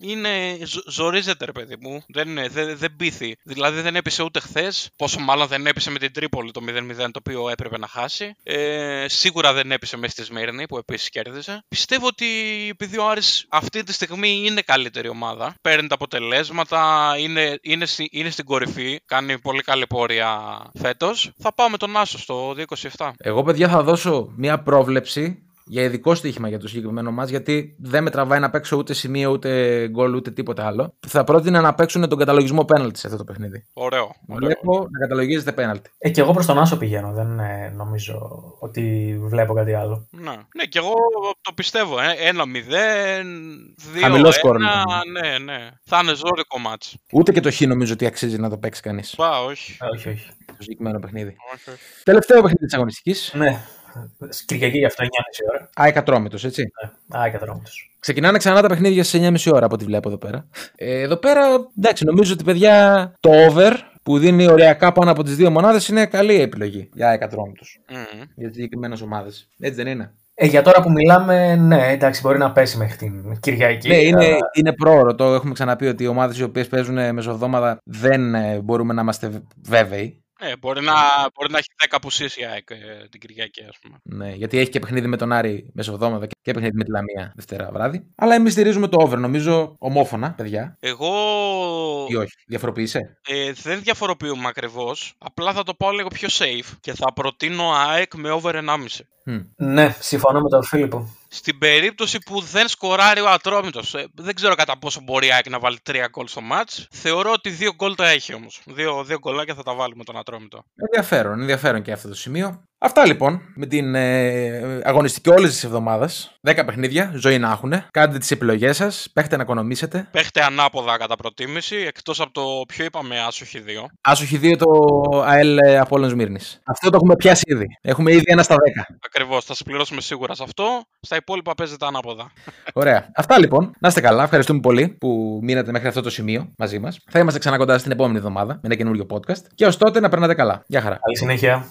είναι, ζο- ζορίζεται, ρε παιδί μου. Δεν, είναι- δεν, δεν πείθει. Δηλαδή, δεν έπεισε ούτε χθες, πόσο μάλλον δεν έπεισε με την Τρίπολη το 0-0 το οποίο έπρεπε να χάσει. Ε, σίγουρα δεν έπεισε μέσα στη Σμύρνη που επίσης κέρδισε. Πιστεύω ότι επειδή ο Άρης αυτή τη στιγμή είναι καλύτερη ομάδα, παίρνει τα αποτελέσματα, είναι, είναι, στη- είναι στην κορυφή, κάνει πολύ καλή πορεία φέτος. Θα πάω με τον Άσο στο 227. Εγώ, παιδιά, θα δώσω μια πρόβλεψη για ειδικό στοίχημα για το συγκεκριμένο μα, γιατί δεν με τραβάει να παίξω ούτε σημείο, ούτε γκολ, ούτε τίποτα άλλο. Θα πρότεινα να παίξουν τον καταλογισμό πέναλτι σε αυτό το παιχνίδι. Ωραίο. ωραίο. Βλέπω να καταλογίζετε πέναλτι. Ε, και εγώ προς τον Άσο πηγαίνω. Δεν ε, νομίζω ότι βλέπω κάτι άλλο. Ναι. ναι, και εγώ το πιστεύω. Ε. Ένα 0, 2 Χαμηλός σκορ, Ναι, ναι. Θα είναι ζώρικο μάτς. Ούτε και το χ νομίζω ότι αξίζει να το παίξει κανείς. Πά, όχι. Ε, όχι, όχι. Το συγκεκριμένο παιχνίδι. όχι, όχι. Τελευταίο παιχνίδι της αγωνιστικής. Ναι. Κυριακή γι' αυτό 9.30 ώρα. ΑΕΚ Ατρόμητο, έτσι. Ναι. Α, κατρόμητος. Ξεκινάνε ξανά τα παιχνίδια στις 9.30 ώρα από ό,τι βλέπω εδώ πέρα. Ε, εδώ πέρα, εντάξει, νομίζω ότι παιδιά το over που δίνει ωριακά πάνω από τις δύο μονάδες είναι καλή επιλογή για ΑΕΚ Ατρόμητο. Μμμ. Για συγκεκριμένες ομάδες. Έτσι δεν είναι; Ε, για τώρα που μιλάμε, ναι, εντάξει, μπορεί να πέσει μέχρι την Κυριακή. Ναι, είναι, αλλά- είναι πρόωρο. Το έχουμε ξαναπεί ότι οι ομάδες οι οποίες παίζουν μεσοβδόμαδα δεν ε, μπορούμε να είμαστε βέβαιοι. Ε, μπορεί, να, μπορεί να έχει 10 απουσίες η ΑΕΚ ε, την Κυριακή, ας πούμε. Ναι, γιατί έχει και παιχνίδι με τον Άρη μεσοβδόμαδα και παιχνίδι με τη Λαμία Δευτέρα βράδυ. Αλλά εμείς στηρίζουμε το over, νομίζω ομόφωνα, παιδιά. Εγώ Ή όχι, διαφοροποιείσαι; ε, δεν διαφοροποιούμε ακριβώς. Απλά θα το πάω λίγο πιο safe και θα προτείνω ΑΕΚ με over 1,5. Μμ. Ναι, συμφωνώ με τον Φίλιππο. Στην περίπτωση που δεν σκοράρει ο Ατρόμητος, ε, δεν ξέρω κατά πόσο μπορεί η ΑΕΚ να βάλει 3 γκολ στο μάτς. Θεωρώ ότι 2 γκολ τα έχει όμως. Δύο, δύο γκολάκια θα τα βάλει με τον Ατρόμητο. Ενδιαφέρον, ενδιαφέρον και αυτό το σημείο. Αυτά λοιπόν με την ε, αγωνιστική όλη τη εβδομάδα. 10 παιχνίδια, ζωή να έχουν. Κάντε τις επιλογές σας, παίχτε να οικονομήσετε. Παίχτε ανάποδα κατά προτίμηση, εκτός από το ποιο είπαμε άσοχη 2. Άσοχη 2 το ΑΕΛ Απόλλων Σμύρνη. Αυτό το έχουμε πιάσει ήδη. Έχουμε ήδη ένα στα 10. Ακριβώς, θα συμπληρώσουμε σίγουρα σε αυτό. Στα υπόλοιπα παίζετε ανάποδα. Ωραία. Αυτά λοιπόν. Να είστε καλά. Ευχαριστούμε πολύ που μείνατε μέχρι αυτό το σημείο μαζί μας. Θα είμαστε ξανά κοντά στην επόμενη εβδομάδα με ένα καινούριο podcast. Και ως τότε να περνάτε καλά. Γεια χαρά. Καλή συνέχεια.